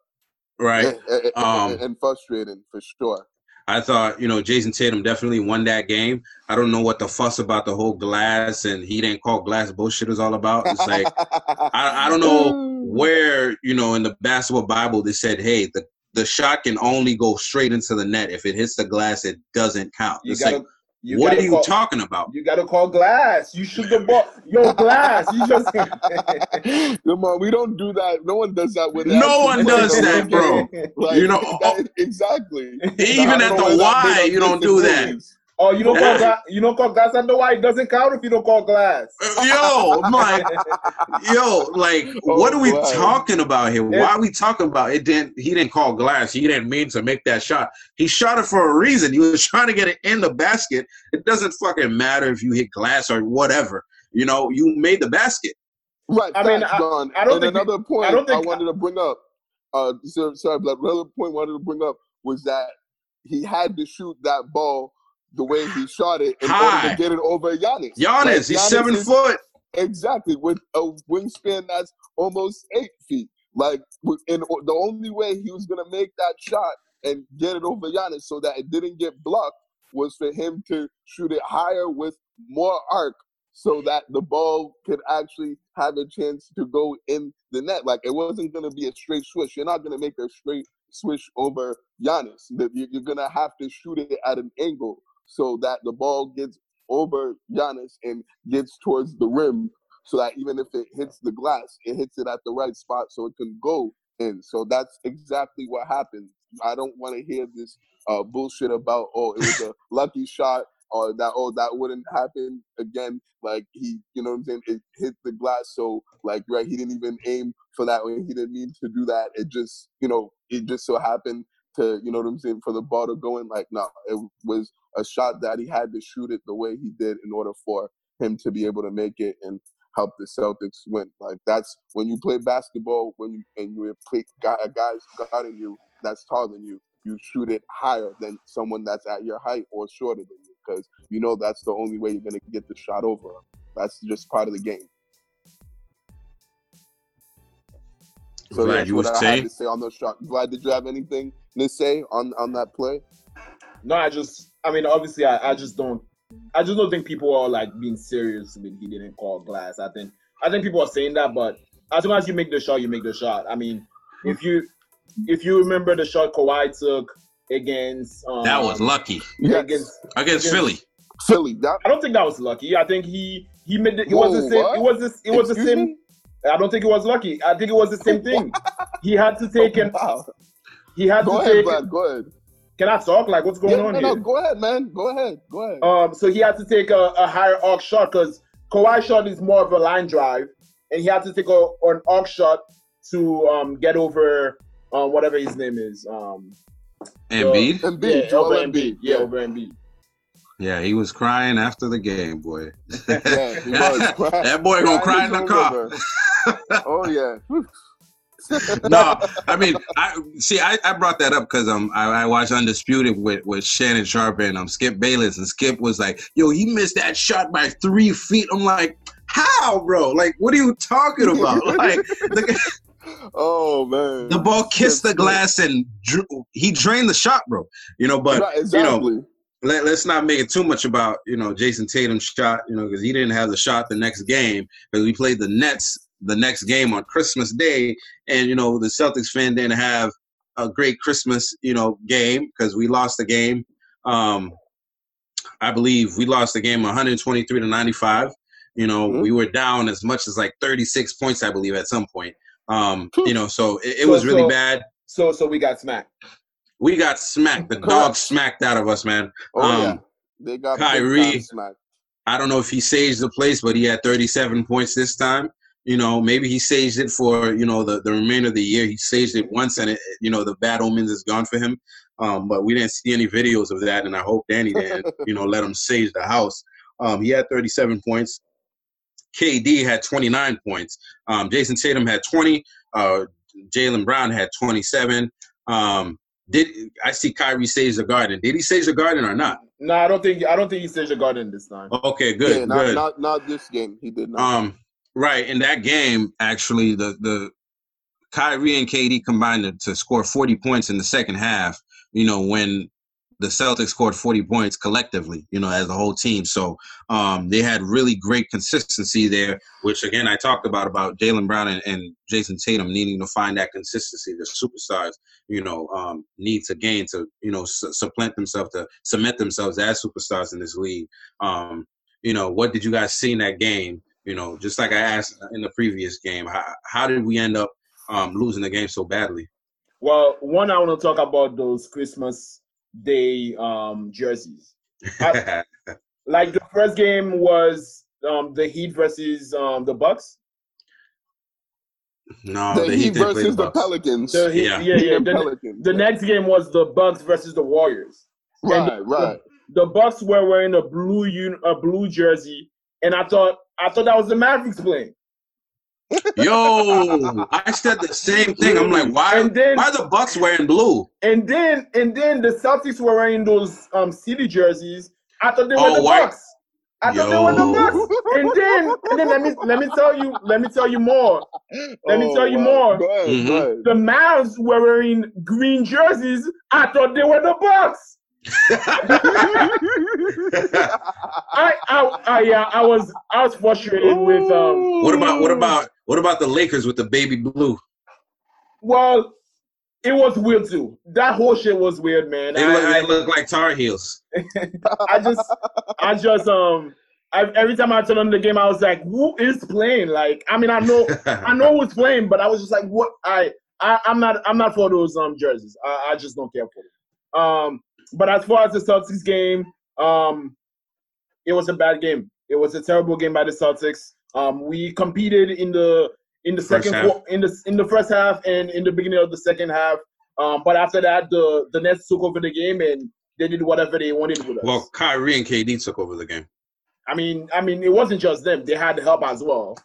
right and, um, and frustrating for sure. I thought, you know, Jayson Tatum definitely won that game. I don't know what the fuss about the whole glass and he didn't call glass bullshit is all about. It's like I, I don't know where, you know, in the basketball Bible they said, hey, the the shot can only go straight into the net. If it hits the glass, it doesn't count. You gotta, like, You what are you call- talking about? You gotta call Glass. You shoot the ball. Yo, Glass. You just. Come on, we don't do that. No one does that with No one does that, real bro. Like, You know, that- exactly. Even I at the where Y, you don't do that. disagreement is. Oh, you don't call Glass. You don't call Glass at the Y. It doesn't count if you don't call Glass. Yo, I'm like, yo, like, Oh, what are we wow. talking about here? Yeah. Why are we talking about it? Didn't he didn't call glass? He didn't mean to make that shot. He shot it for a reason. He was trying to get it in the basket. It doesn't fucking matter if you hit glass or whatever. You know, you made the basket. Right. I mean, facts, I- Don. I don't and think we- another point I I, don't think- I wanted to bring up. Uh, so- sorry, but another point I wanted to bring up was that he had to shoot that ball the way he shot it in order to get it over Giannis. Giannis, Like, he's Giannis seven is- foot. Exactly, with a wingspan that's almost eight feet. Like, and the only way he was gonna make that shot and get it over Giannis so that it didn't get blocked was for him to shoot it higher with more arc, so that the ball could actually have a chance to go in the net. Like, it wasn't gonna be a straight swish. You're not gonna make a straight swish over Giannis. You're gonna have to shoot it at an angle so that the ball gets over Giannis and gets towards the rim so that even if it hits the glass, it hits it at the right spot so it can go in. So that's exactly what happened. I don't want to hear this uh, bullshit about oh it was a lucky shot or that oh that wouldn't happen again. Like he, you know what I'm saying? It hit the glass, so like right, he didn't even aim for that. He didn't mean to do that. It just, you know, it just so happened to, you know what I'm saying, for the ball to go in. Like no, it was a shot that he had to shoot it the way he did in order for him to be able to make it and help the Celtics win. Like that's when you play basketball, when you and you play guy, a guy's guarding you that's taller than you, you shoot it higher than someone that's at your height or shorter than you because you know that's the only way you're gonna get the shot over. That's just part of the game. So Vlad, that's you what I had to say on those shots. Vlad, did you have anything to say on on that play? No, I just, I mean, obviously, I, I just don't, I just don't think people are like being serious when he didn't call glass. I think, I think people are saying that, but as long as you make the shot, you make the shot. I mean, if you, if you remember the shot Kawhi took against, um, That was lucky Yes. against, against Against- Philly. Philly. That I don't think that was lucky. I think he, he made it. it was the same, what? it was this, it was the same. me? I don't think it was lucky. I think it was the same thing. He had to take an, Wow. he had Go to ahead, take. Vlad. Go ahead. Can I talk? Like, what's going Yeah, on no, here? no, go ahead, man. Go ahead. Go ahead. Um, so he had to take a, a higher arc shot because Kawhi shot is more of a line drive, and he had to take a, an arc shot to um, get over um, whatever his name is. Um, Embiid. Embiid, yeah, Joel over Embiid. Embiid. Yeah, Yeah. over Embiid. Yeah, he was crying after the game, boy. Yeah, he was. Cry- that boy gonna cry in the car. oh yeah. no, I mean, I see. I, I brought that up because um, I, I watched Undisputed with with Shannon Sharpe and um Skip Bayless, and Skip was like, "Yo, he missed that shot by three feet." I'm like, "How, bro? Like, what are you talking about? Like, the, Oh man. the ball kissed the glass and drew, he drained the shot, bro. You know, but Right, you know, let, let's not make it too much about you know Jayson Tatum's shot, you know, because he didn't have the shot the next game because we played the Nets the next game on Christmas Day, and you know the Celtics fan didn't have a great Christmas you know game because we lost the game. Um, I believe we lost the game 123 to 95. You know, Mhm. we were down as much as like 36 points, I believe, at some point. Um, you know, so it, it So- was really so- bad. So, so we got smacked. We got smacked. The dog smacked out of us, man. Oh um, yeah. They got Kyrie- smacked. I don't know if he saved the place, but he had 37 points this time. You know, maybe he saged it for you know the, the remainder of the year. He saged it once, and it, you know the bad omens is gone for him. Um, but we didn't see any videos of that, and I hope Danny didn't you know let him sage the house. Um, he had 37 points. KD had 29 points. Um, Jason Tatum had 20. Uh, Jaylen Brown had 27. Um, did I see Kyrie sage the garden? Did he sage the garden or not? No, I don't think. I don't think he saved the garden this time. Okay, good, yeah, not, good. not not this game. He did not. Um, right in that game, actually, the the Kyrie and KD combined to, score forty points in the second half. You know, when the Celtics scored 40 points collectively, you know, as a whole team. So um, they had really great consistency there, which again I talked about about Jaylen Brown and, and, Jayson Tatum needing to find that consistency. The superstars, you know, um, need to gain to you know su- supplant themselves to cement themselves as superstars in this league. Um, you know, what did you guys see in that game? You know, just like I asked in the previous game, how, how did we end up um, losing the game so badly? Well, one, I want to talk about those Christmas Day um, jerseys. I, like the first game was um, the Heat versus um, the Bucks. No, the, the Heat Heat versus the the Bucks. Pelicans. The Heat, Yeah. yeah, yeah. The, Pelicans. the next game was the Bucks versus the Warriors. Right, And right. The, the Bucks were wearing a blue un, a blue jersey, and I thought I thought that was the Mavericks playing. Yo, I said the same thing. I'm like, why? And then- why are the Bucks wearing blue? And then and then the Celtics were wearing those um city jerseys. I thought they were Oh, the white. Bucks. I thought they were the Bucks. And then and then let me let me tell you let me tell you more. Let me Oh, tell you wow. more. Go ahead, Mhm. go ahead. The Mavs were wearing green jerseys. I thought they were the Bucks. I I, I yeah I was I was frustrated with um what about what about what about the Lakers with the baby blue? well it was weird too. That whole shit was weird, man. They I- look, I- they look like Tar Heels. I just, I just, um, I, every time I turn on the game, I was like, "Who is playing?" Like, I mean, I know, I know who's playing, but I was just like, "What?" I, I I'm not, I'm not for those um jerseys. I, I just don't care for them. Um, but as far as the Celtics game, um, it was a bad game. It was a terrible game by the Celtics. Um, we competed in the in the First second half. in the in the first half and in the beginning of the second half. Um, but after that, the the Nets took over the game and they did whatever they wanted with us. well, Kyrie and KD took over the game. I mean, I mean, it wasn't just them; they had help as well.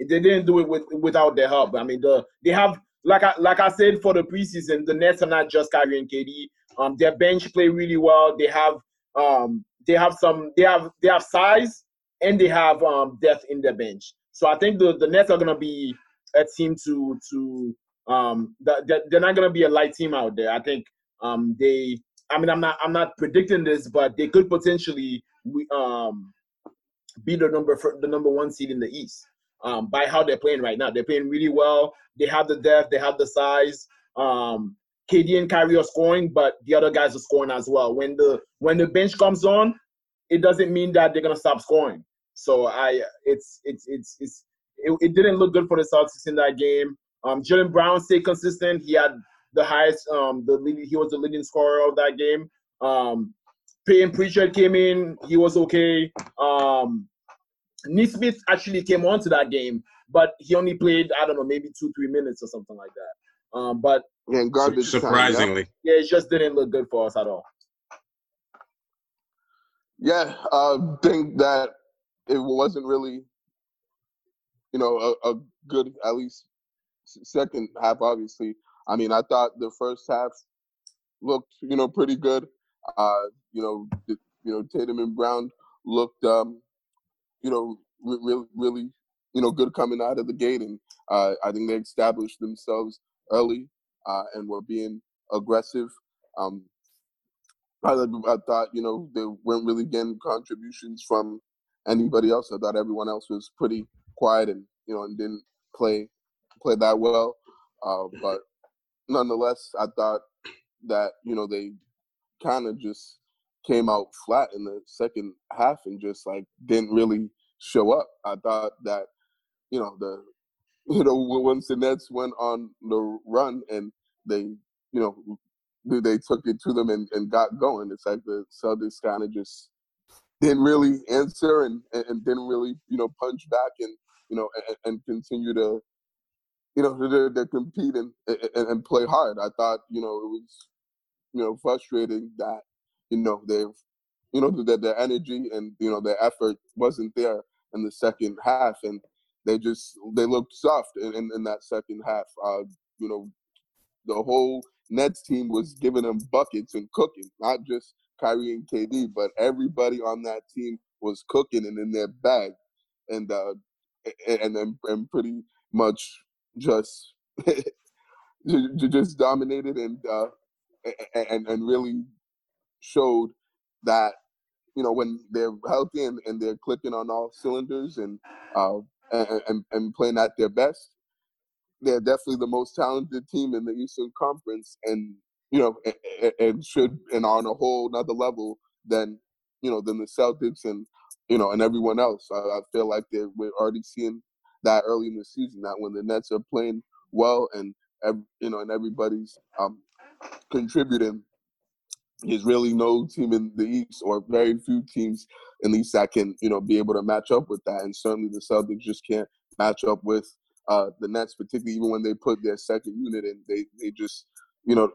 They didn't do it with without their help. I mean, the they have like I like I said for the preseason, the Nets are not just Kyrie and KD. Um, their bench play really well. They have um they have some they have they have size and they have um depth in their bench. So I think the the Nets are gonna be a team to to um that they're not gonna be a light team out there. I think um they I mean I'm not I'm not predicting this, but they could potentially um be the number for the number one seed in the East. Um, by how they're playing right now, they're playing really well. They have the depth, they have the size. Um, KD and Kyrie are scoring, but the other guys are scoring as well. When the when the bench comes on, it doesn't mean that they're gonna stop scoring. So I, it's it's it's it's it, it didn't look good for the Celtics in that game. Um, Jaylen Brown stayed consistent. He had the highest, um, the leading, he was the leading scorer of that game. Um, Payton Pritchard came in. He was okay. Um, actually came onto that game, but he only played I don't know maybe two three minutes or something like that. Um, but And garbage time, yeah. Surprisingly, yeah, it just didn't look good for us at all. Yeah, I think that it wasn't really, you know, a, a good at least second half. Obviously, I mean, I thought the first half looked, you know, pretty good. Uh, you know, the, you know, Tatum and Brown looked, um, you know, really, really, you know, good coming out of the gate, and uh, I think they established themselves early uh, and were being aggressive. Um, I, I thought, you know, they weren't really getting contributions from anybody else. I thought everyone else was pretty quiet and you know and didn't play play that well. Uh, but nonetheless, I thought that you know they kind of just came out flat in the second half and just like didn't really show up. I thought that you know the you know once the Nets went on the run and they you know they- took it to them and, and got going. It's like the Celtics kind of just didn't really answer and, and, and didn't really, you know, punch back and, you know, and, and continue to, you know, to, to compete and, and, and play hard. I thought, you know, it was, you know, frustrating that, you know, they've, you know, that their energy and, you know, their effort wasn't there in the second half. And they just, they looked soft in, in, in that second half. Uh, you know, the whole Nets team was giving them buckets and cooking, not just Kyrie and KD, but everybody on that team was cooking and in their bag, and uh, and and, and pretty much just ju- ju- just dominated and uh, and and really showed that you know when they're healthy and, and they're clicking on all cylinders and, uh, and, and playing at their best, they're definitely the most talented team in the Eastern Conference, and you know, and, and should and are on a whole another level than you know than the Celtics and you know and everyone else. I, I feel like they we're already seeing that early in the season that when the Nets are playing well and you know and everybody's um, contributing there's really no team in the East or very few teams in the East that can, you know, be able to match up with that. And certainly the Celtics just can't match up with uh, the Nets, particularly even when they put their second unit in. They they just, you know,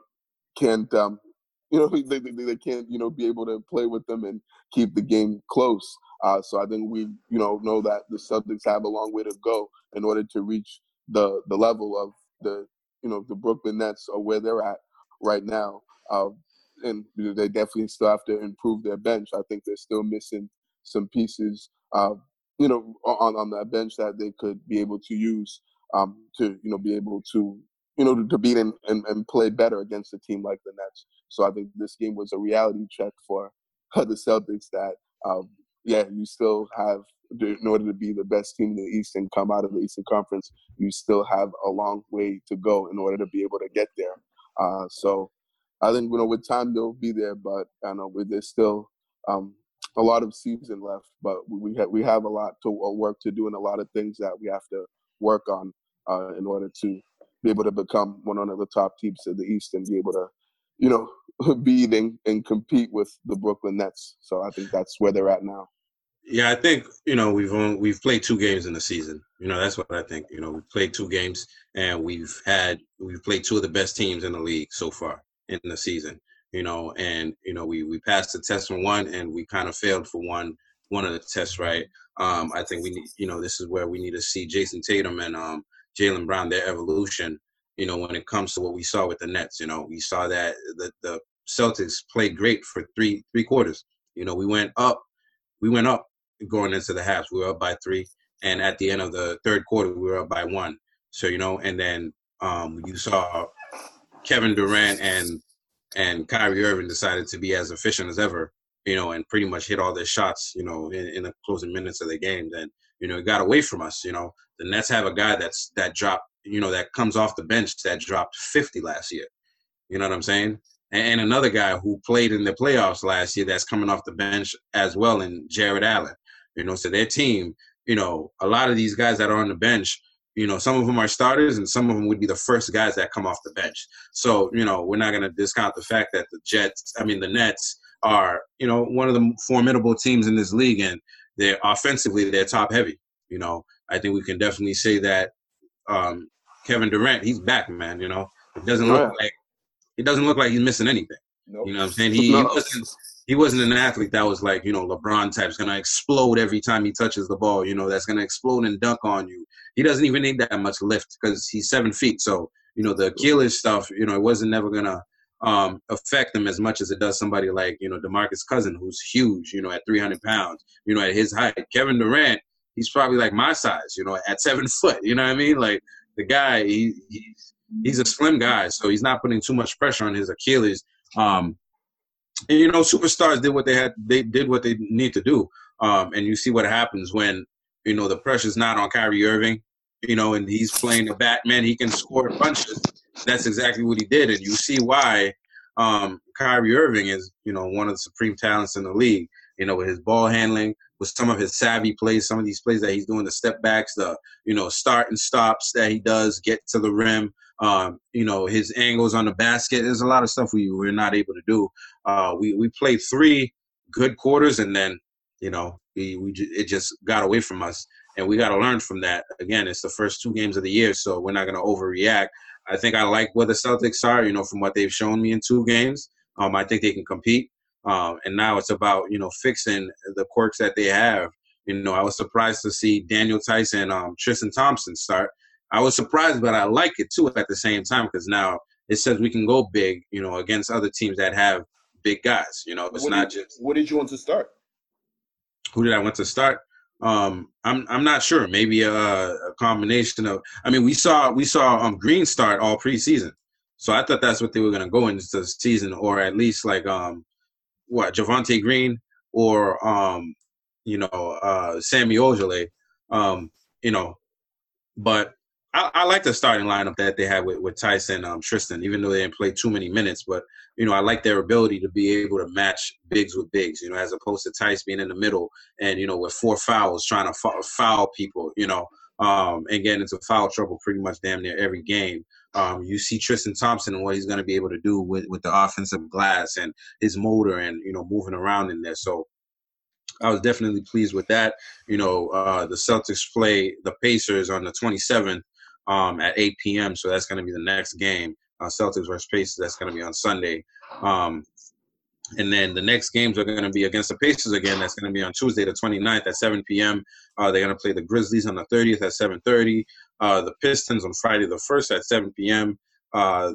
can't um, you know, they, they, they can't, you know, be able to play with them and keep the game close. Uh, so I think we, you know, know that the Celtics have a long way to go in order to reach the the level of the, you know, the Brooklyn Nets or where they're at right now. Uh, and they definitely still have to improve their bench. I think they're still missing some pieces, uh, you know, on on that bench that they could be able to use um, to you know be able to you know to, to beat and, and, and play better against a team like the Nets. So I think this game was a reality check for the Celtics that um, yeah, you still have in order to be the best team in the East and come out of the Eastern Conference, you still have a long way to go in order to be able to get there. Uh, so I think you know with time they'll be there, but I know there's still um, a lot of season left. But we have we have a lot to uh, work to do and a lot of things that we have to work on uh, in order to be able to become one of the top teams of the East and be able to, you know, beat and, and compete with the Brooklyn Nets. So I think that's where they're at now. Yeah, I think you know we've only, we've played two games in the season. You know that's what I think. You know we played two games and we've had we've played two of the best teams in the league so far in the season. You know, and you know we we passed the test for one and we kind of failed for one one of the tests. Right. Um, I think we need you know this is where we need to see Jayson Tatum and um, Jaylen Brown their evolution. You know when it comes to what we saw with the Nets. You know we saw that the the Celtics played great for three three quarters. You know we went up we went up going into the halves. We were up by three, and at the end of the third quarter, we were up by one. So you know, and then um, you saw Kevin Durant and and Kyrie Irving decided to be as efficient as ever, you know, and pretty much hit all their shots, you know, in, in the closing minutes of the game. Then you know, it got away from us. You know, the Nets have a guy that's that dropped, you know, that comes off the bench that dropped 50 last year. You know what I'm saying? And another guy who played in the playoffs last year that's coming off the bench as well, and Jarrett Allen. You know, so their team, you know, a lot of these guys that are on the bench, you know, some of them are starters and some of them would be the first guys that come off the bench. So, you know, we're not going to discount the fact that the Jets, I mean, the Nets are, you know, one of the formidable teams in this league and they're offensively, they're top heavy. You know, I think we can definitely say that um, Kevin Durant, he's back, man. You know, it doesn't look like it doesn't look like he's missing anything. Nope. You know what I'm saying? He, no. he wasn't he wasn't an athlete that was like, you know, LeBron type's gonna explode every time he touches the ball, you know, that's gonna explode and dunk on you. He doesn't even need that much lift because he's seven feet. So, you know, the Achilles stuff, you know, it wasn't never gonna um, affect him as much as it does somebody like, you know, DeMarcus Cousin, who's huge, you know, at 300 pounds, you know, at his height. Kevin Durant, he's probably like my size, you know, at seven foot. You know what I mean? Like the guy, he, he's he's a slim guy, so he's not putting too much pressure on his Achilles. Um, and, you know, superstars did what they had. They did what they need to do. Um, and you see what happens when you know the pressure's not on Kyrie Irving. You know, and he's playing the Batman. He can score punches. That's exactly what he did, and you see why um, Kyrie Irving is you know one of the supreme talents in the league. You know, with his ball handling, with some of his savvy plays, some of these plays that he's doing, the step backs, the you know start and stops that he does, get to the rim. Um, you know, his angles on the basket. There's a lot of stuff we we're not able to do. Uh, we we played three good quarters, and then you know we, we it just got away from us, and we got to learn from that. Again, it's the first two games of the year, so we're not going to overreact. I think I like where the Celtics are. You know, from what they've shown me in two games, um, I think they can compete. Um, and now it's about you know fixing the quirks that they have. You know, I was surprised to see Daniel Theis, um, Tristan Thompson start. I was surprised, but I like it too at the same time because now it says we can go big, you know, against other teams that have big guys. You know, it's what not did, just. What did you want to start? Who did I want to start? Um, I'm I'm not sure. Maybe a, a, combination of. I mean, we saw we saw um Green start all preseason, so I thought that's what they were gonna go into the season, or at least like um what Javonte Green or um, you know uh, Semi Ojeleye. Um, you know, but I, I, like the starting lineup that they had with, with Theis um, Tristan, even though they didn't play too many minutes. But you know, I like their ability to be able to match bigs with bigs. You know, as opposed to Theis being in the middle and you know with four fouls trying to foul people. You know, um, and getting into foul trouble pretty much damn near every game. Um, you see Tristan Thompson and what he's going to be able to do with, with the offensive glass and his motor and you know moving around in there. So I was definitely pleased with that. You know, uh, the Celtics play the Pacers on the 27th um, at 8 p.m. So that's going to be the next game. Uh, Celtics versus Pacers. That's going to be on Sunday. Um, and then the next games are going to be against the Pacers again. That's going to be on Tuesday, the 29th at 7 p.m. Uh, they're going to play the Grizzlies on the 30th at 7:30. Uh, the Pistons on Friday the 1st at 7 p.m. Uh,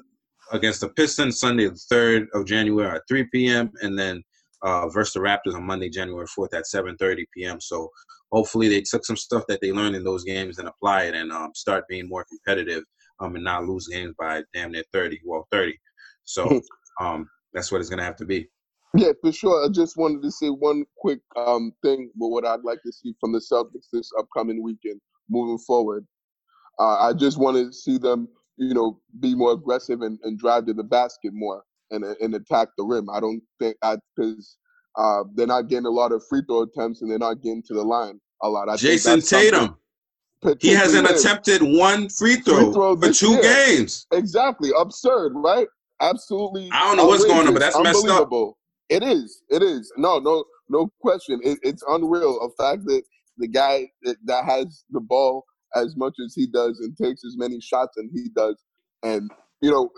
against the Pistons Sunday the 3rd of January at 3 p.m. And then uh, versus the Raptors on Monday, January 4th at 7:30 p.m. So hopefully they took some stuff that they learned in those games and apply it and um, start being more competitive um, and not lose games by damn near 30, well 30. So um, that's what it's gonna have to be. Yeah, for sure. I just wanted to say one quick um, thing with what I'd like to see from the Celtics this upcoming weekend moving forward. Uh, I just want to see them, you know, be more aggressive and, and drive to the basket more and and attack the rim. I don't think I because uh, they're not getting a lot of free throw attempts and they're not getting to the line a lot. I Jayson Tatum. He hasn't attempted one free throw, free throw for two year. games. Exactly. Absurd, right? Absolutely. I don't know what's going on, but that's messed up. It is. It is. No, no, no question. It, it's unreal. A fact that the guy that, that has the ball as much as he does and takes as many shots as he does, and you know,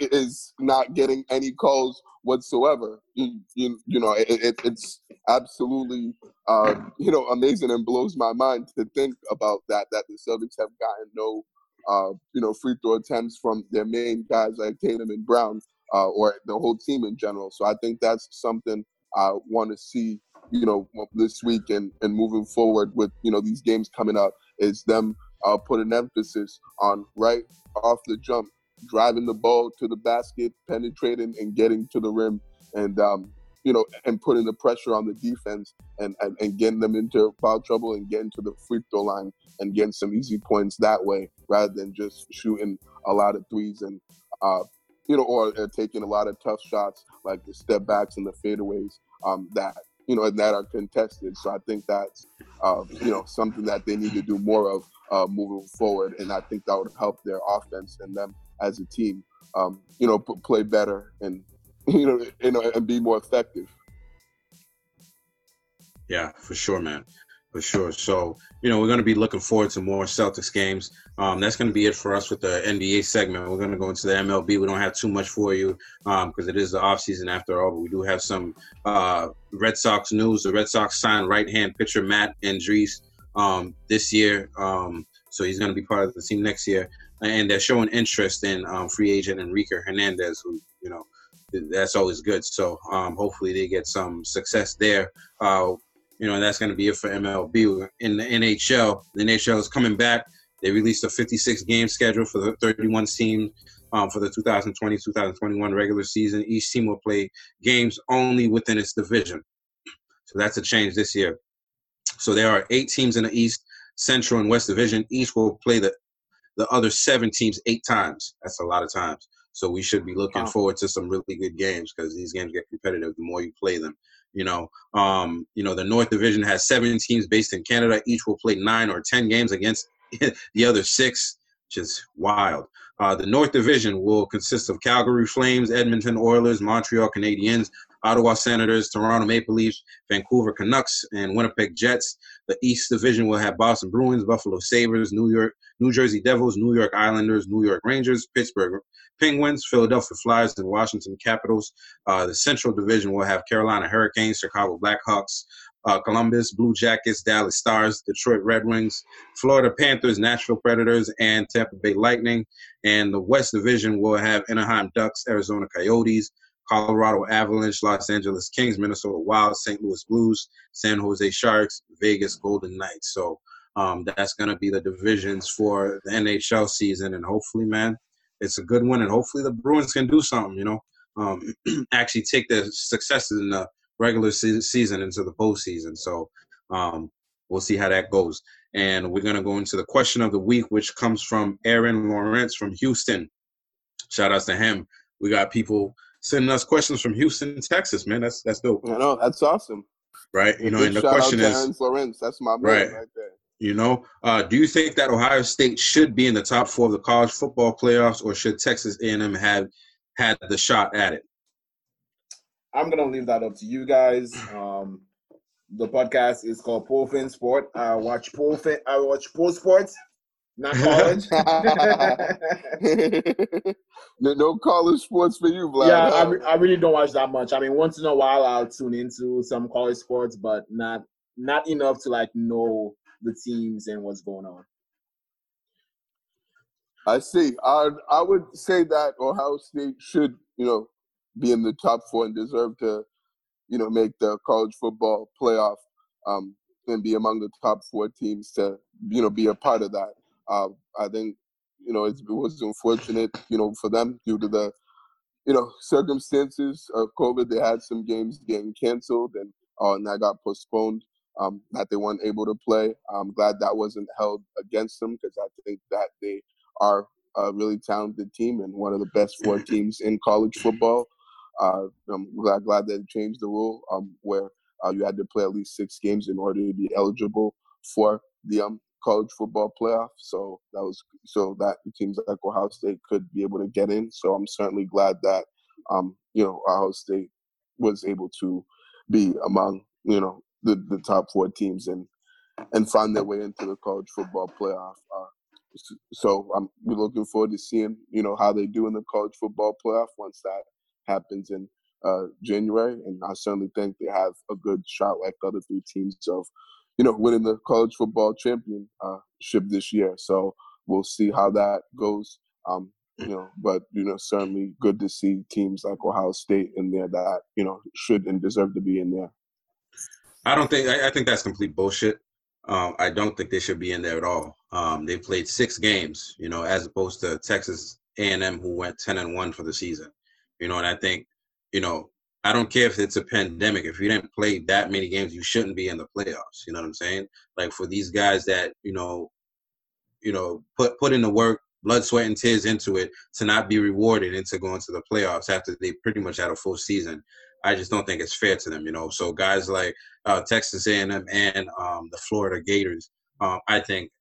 is not getting any calls whatsoever. You, you, you know, it, it, it's absolutely, uh, you know, amazing and blows my mind to think about that, that the Celtics have gotten no, uh, you know, free throw attempts from their main guys like Tatum and Brown uh, or the whole team in general. So I think that's something I want to see, you know, this week and, and moving forward with, you know, these games coming up is them uh, put an emphasis on right off the jump driving the ball to the basket, penetrating and getting to the rim, and um, you know, and putting the pressure on the defense and, and, and getting them into foul trouble and getting to the free throw line and getting some easy points that way rather than just shooting a lot of threes and uh, you know, or uh, taking a lot of tough shots like the step backs and the fadeaways um, that you know and that are contested. So I think that's uh, you know something that they need to do more of uh, moving forward, and I think that would help their offense and them as a team, um, you know, p- play better and you know, you know, and be more effective. Yeah, for sure, man. For sure. So, you know, we're going to be looking forward to more Celtics games. Um, that's going to be it for us with the NBA segment. We're going to go into the MLB. We don't have too much for you because um, it is the offseason after all, but we do have some uh, Red Sox news. The Red Sox signed right hand pitcher Matt Andriese um, this year. Um, so he's going to be part of the team next year and they're showing interest in um, free agent Enrique Hernandez, who you know that's always good. So um, hopefully they get some success there. Uh, you know, that's going to be it for MLB. In the NHL, the NHL is coming back. They released a 56 game schedule for the 31 teams um, for the 2020-2021 regular season. Each team will play games only within its division. So that's a change this year. So there are eight teams in the East, Central, and West Division. Each will play the the other seven teams eight times. That's a lot of times. So we should be looking wow. forward to some really good games because these games get competitive the more you play them. You know, um, you know, the North Division has seven teams based in Canada. Each will play nine or ten games against the other six, which is wild. Uh, the North Division will consist of Calgary Flames, Edmonton Oilers, Montreal Canadiens, Ottawa Senators, Toronto Maple Leafs, Vancouver Canucks, and Winnipeg Jets. The East Division will have Boston Bruins, Buffalo Sabres, New York, New Jersey Devils, New York Islanders, New York Rangers, Pittsburgh Penguins, Philadelphia Flyers, and Washington Capitals. Uh, the Central Division will have Carolina Hurricanes, Chicago Blackhawks, uh, Columbus Blue Jackets, Dallas Stars, Detroit Red Wings, Florida Panthers, Nashville Predators, and Tampa Bay Lightning. And the West Division will have Anaheim Ducks, Arizona Coyotes, Colorado Avalanche, Los Angeles Kings, Minnesota Wild, St. Louis Blues, San Jose Sharks, Vegas Golden Knights. So um, that's going to be the divisions for the NHL season. And hopefully, man, it's a good one. And hopefully the Bruins can do something, you know, um, actually take the successes in the regular season into the postseason. So um, we'll see how that goes. And we're gonna go into the question of the week, which comes from Aaron Lawrence from Houston. Shout outs to him. We got people sending us questions from Houston, Texas. Man, that's that's dope. I know that's awesome. Right. You know, and the question is, Aaron Lawrence. That's my man right, right there. You know, uh, do you think that Ohio State should be in the top four of the college football playoffs, or should Texas A&M have had the shot at it? I'm gonna leave that up to you guys. Um, the podcast is called Pro Fan Sport. I watch Pro Fan. I watch Pole Sports, not college. no, no, college sports for you, Vlad. Yeah, I, re- I really don't watch that much. I mean, once in a while I'll tune into some college sports, but not not enough to like know the teams and what's going on. I see. I I would say that Ohio State should, you know, be in the top four and deserve to, you know, make the college football playoff um, and be among the top four teams to, you know, be a part of that. Uh, I think, you know, it was unfortunate, you know, for them due to the, you know, circumstances of COVID. They had some games getting canceled and uh, and that got postponed um, that they weren't able to play. I'm glad that wasn't held against them because I think that they are a really talented team and one of the best four teams in college football. Uh, I'm glad, glad they changed the rule um, where uh, you had to play at least six games in order to be eligible for the um, college football playoff. So that was so that teams like Ohio State could be able to get in. So I'm certainly glad that um, you know Ohio State was able to be among you know the, the top four teams and and find their way into the college football playoff. Uh, so I'm we're looking forward to seeing you know how they do in the college football playoff once that happens in uh, January. And I certainly think they have a good shot, like the other three teams, of you know winning the college football championship this year. So we'll see how that goes. Um, you know, but you know, certainly good to see teams like Ohio State in there that you know should and deserve to be in there. I don't think I, I think that's complete bullshit. Um, I don't think they should be in there at all. Um, they played six games, you know, as opposed to Texas A&M who went ten and one for the season. You know, and I think, you know, I don't care if it's a pandemic. If you didn't play that many games, you shouldn't be in the playoffs. You know what I'm saying? Like for these guys that you know, you know, put put in the work, blood, sweat, and tears into it to not be rewarded into going to the playoffs after they pretty much had a full season. I just don't think it's fair to them, you know. So guys like uh, Texas A&M and um, the Florida Gators, um, I think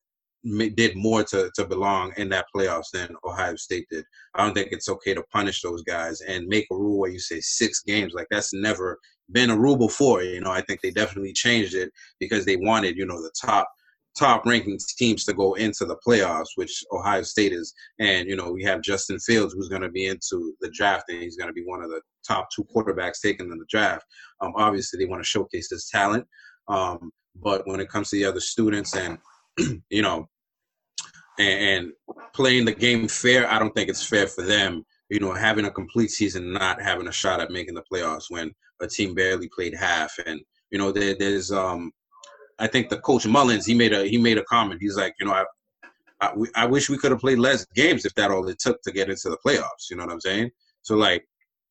did more to, to belong in that playoffs than Ohio State did. I don't think it's okay to punish those guys and make a rule where you say six games. Like that's never been a rule before. You know, I think they definitely changed it because they wanted, you know, the top top ranking teams to go into the playoffs, which Ohio State is. And, you know, we have Justin Fields, who's going to be into the draft, and he's going to be one of the top two quarterbacks taken in the draft. Um, obviously, they want to showcase his talent. Um, but when it comes to the other students and, you know, and, and playing the game fair, I don't think it's fair for them, you know, having a complete season, not having a shot at making the playoffs when a team barely played half. And, you know, there, there's um, I think the coach Mullins he made a he made a comment. He's like, you know, I I, I wish we could have played less games if that all it took to get into the playoffs. You know what I'm saying? So like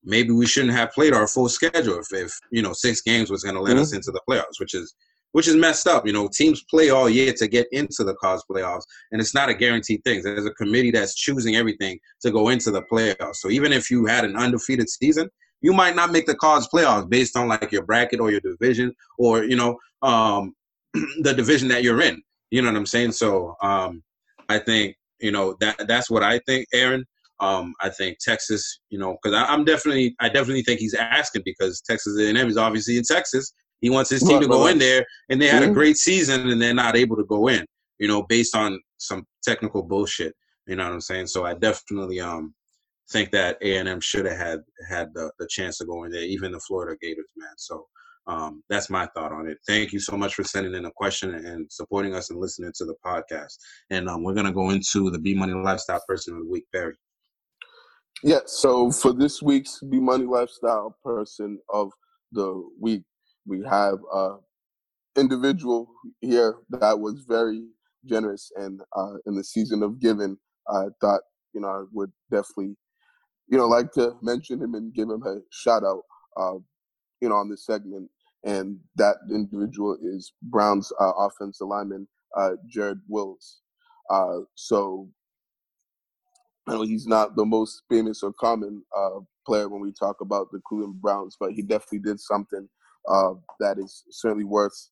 maybe we shouldn't have played our full schedule if, if you know six games was going to let mm-hmm. us into the playoffs, which is which is messed up. You know, teams play all year to get into the college playoffs, and it's not a guaranteed thing. There's a committee that's choosing everything to go into the playoffs. So even if you had an undefeated season, you might not make the college playoffs based on like your bracket or your division, or you know, um, the division that you're in. You know what I'm saying? So um, I think you know that that's what I think, Aaron. Um, I think Texas, you know, because I'm definitely, I definitely think he's asking because Texas A&M is obviously in Texas. He wants his team right, to go right. in there, and they had mm-hmm. a great season, and they're not able to go in, you know, based on some technical bullshit. You know what I'm saying? So I definitely um think that A&M should have had had the, the chance to go in there, even the Florida Gators, man. So um, that's my thought on it. Thank you so much for sending in a question and supporting us and listening to the podcast. And um, we're going to go into the B Money Lifestyle Person of the Week, Barry. Yeah, so for this week's B Money Lifestyle Person of the Week, we have an individual here that was very generous and uh, in the season of giving, I thought, you know, I would definitely, you know, like to mention him and give him a shout out. Uh, you know, on this segment, and that individual is Browns uh, offensive lineman uh, Jared Wills. Uh, so I know he's not the most famous or common uh, player when we talk about the Cleveland Browns, but he definitely did something uh, that is certainly worth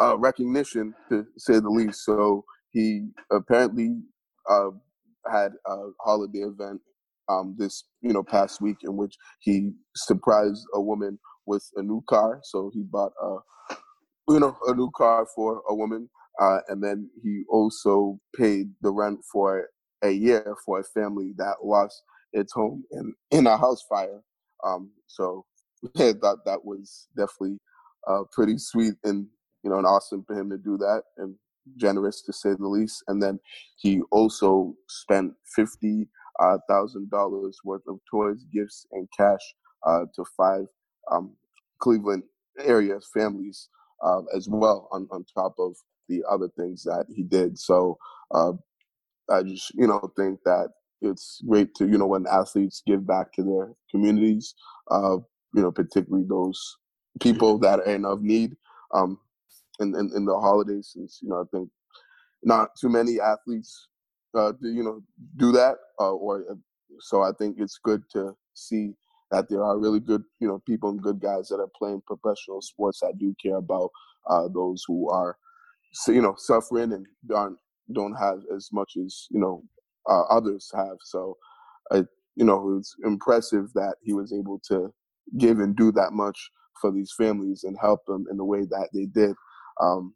uh, recognition, to say the least. So he apparently uh, had a holiday event um, this you know past week in which he surprised a woman with a new car. So he bought a you know a new car for a woman, uh, and then he also paid the rent for a year for a family that lost its home in in a house fire. Um, so I thought that was definitely uh, pretty sweet and you know and awesome for him to do that and generous to say the least. And then he also spent fifty uh, thousand dollars worth of toys, gifts, and cash uh, to five um, Cleveland area families uh, as well on, on top of the other things that he did. So uh, I just you know think that it's great to you know when athletes give back to their communities, uh, you know particularly those people that are in of need um, in, in, in the holidays. Since you know I think not too many athletes uh, do, you know do that uh, or uh, so I think it's good to see that there are really good you know people and good guys that are playing professional sports that do care about uh, those who are you know suffering and aren't don't have as much as you know uh, others have. So, I, you know, it's impressive that he was able to give and do that much for these families and help them in the way that they did. Um,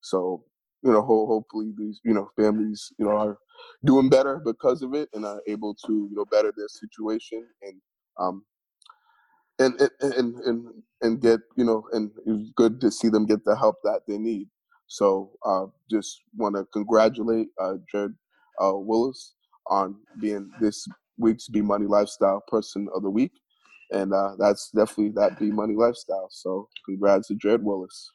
so, you know, ho- hopefully these you know families you know are doing better because of it and are able to you know better their situation and um, and and and and get you know and it's good to see them get the help that they need so uh, just want to congratulate uh, Jared uh, Willis on being this week's B Money Lifestyle Person of the Week. And uh, that's definitely that B Money Lifestyle. So congrats to Jared Willis.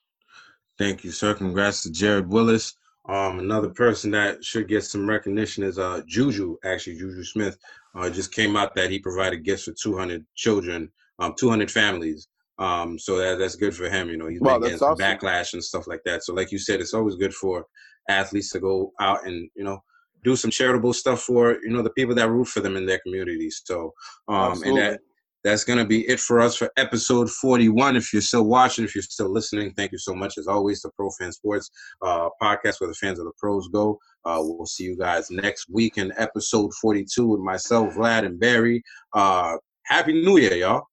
Thank you, sir. Congrats to Jared Willis. Um, another person that should get some recognition is uh, Juju, actually, Juju Smith. Uh, just came out that he provided gifts for 200 children, um, 200 families um, so that, that's good for him. You know, he's been getting awesome. backlash and stuff like that. So, like you said, it's always good for athletes to go out and you know do some charitable stuff for you know the people that root for them in their communities. So, um, and that that's going to be it for us for episode 41. If you're still watching, if you're still listening, thank you so much as always to Pro Fan Sports uh, podcast where the fans of the pros go. Uh, we'll see you guys next week in episode 42 with myself, Vlad, and Barry. Uh, Happy New Year, y'all.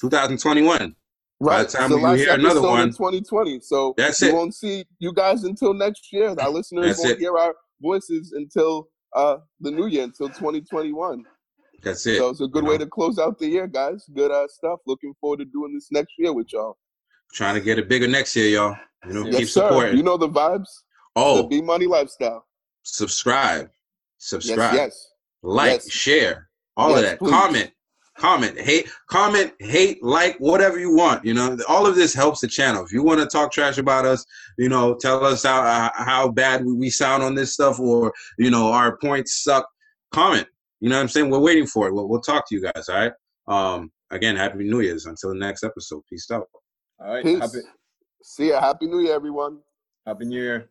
2021. Right. By the time the you hear another one, 2020. So that's we it. won't see you guys until next year. Our listeners that's won't it. hear our voices until uh, the new year, until 2021. That's it. So it's a good you way know? to close out the year, guys. Good uh, stuff. Looking forward to doing this next year with y'all. Trying to get it bigger next year, y'all. You know, yes, keep sir. supporting. You know the vibes. Oh, the B Money lifestyle. Subscribe, subscribe, yes, yes. like, yes. share, all of that. Please. Comment, comment, hate, comment, hate, like, whatever you want. You know, all of this helps the channel. If you want to talk trash about us, you know, tell us how how bad we sound on this stuff, or you know, our points suck. Comment. You know what I'm saying? We're waiting for it. We'll, we'll talk to you guys. All right. Um. Again, happy New Year's. Until the next episode. Peace out. All right. Peace. Happy, See ya. Happy New Year, everyone. happy New Year.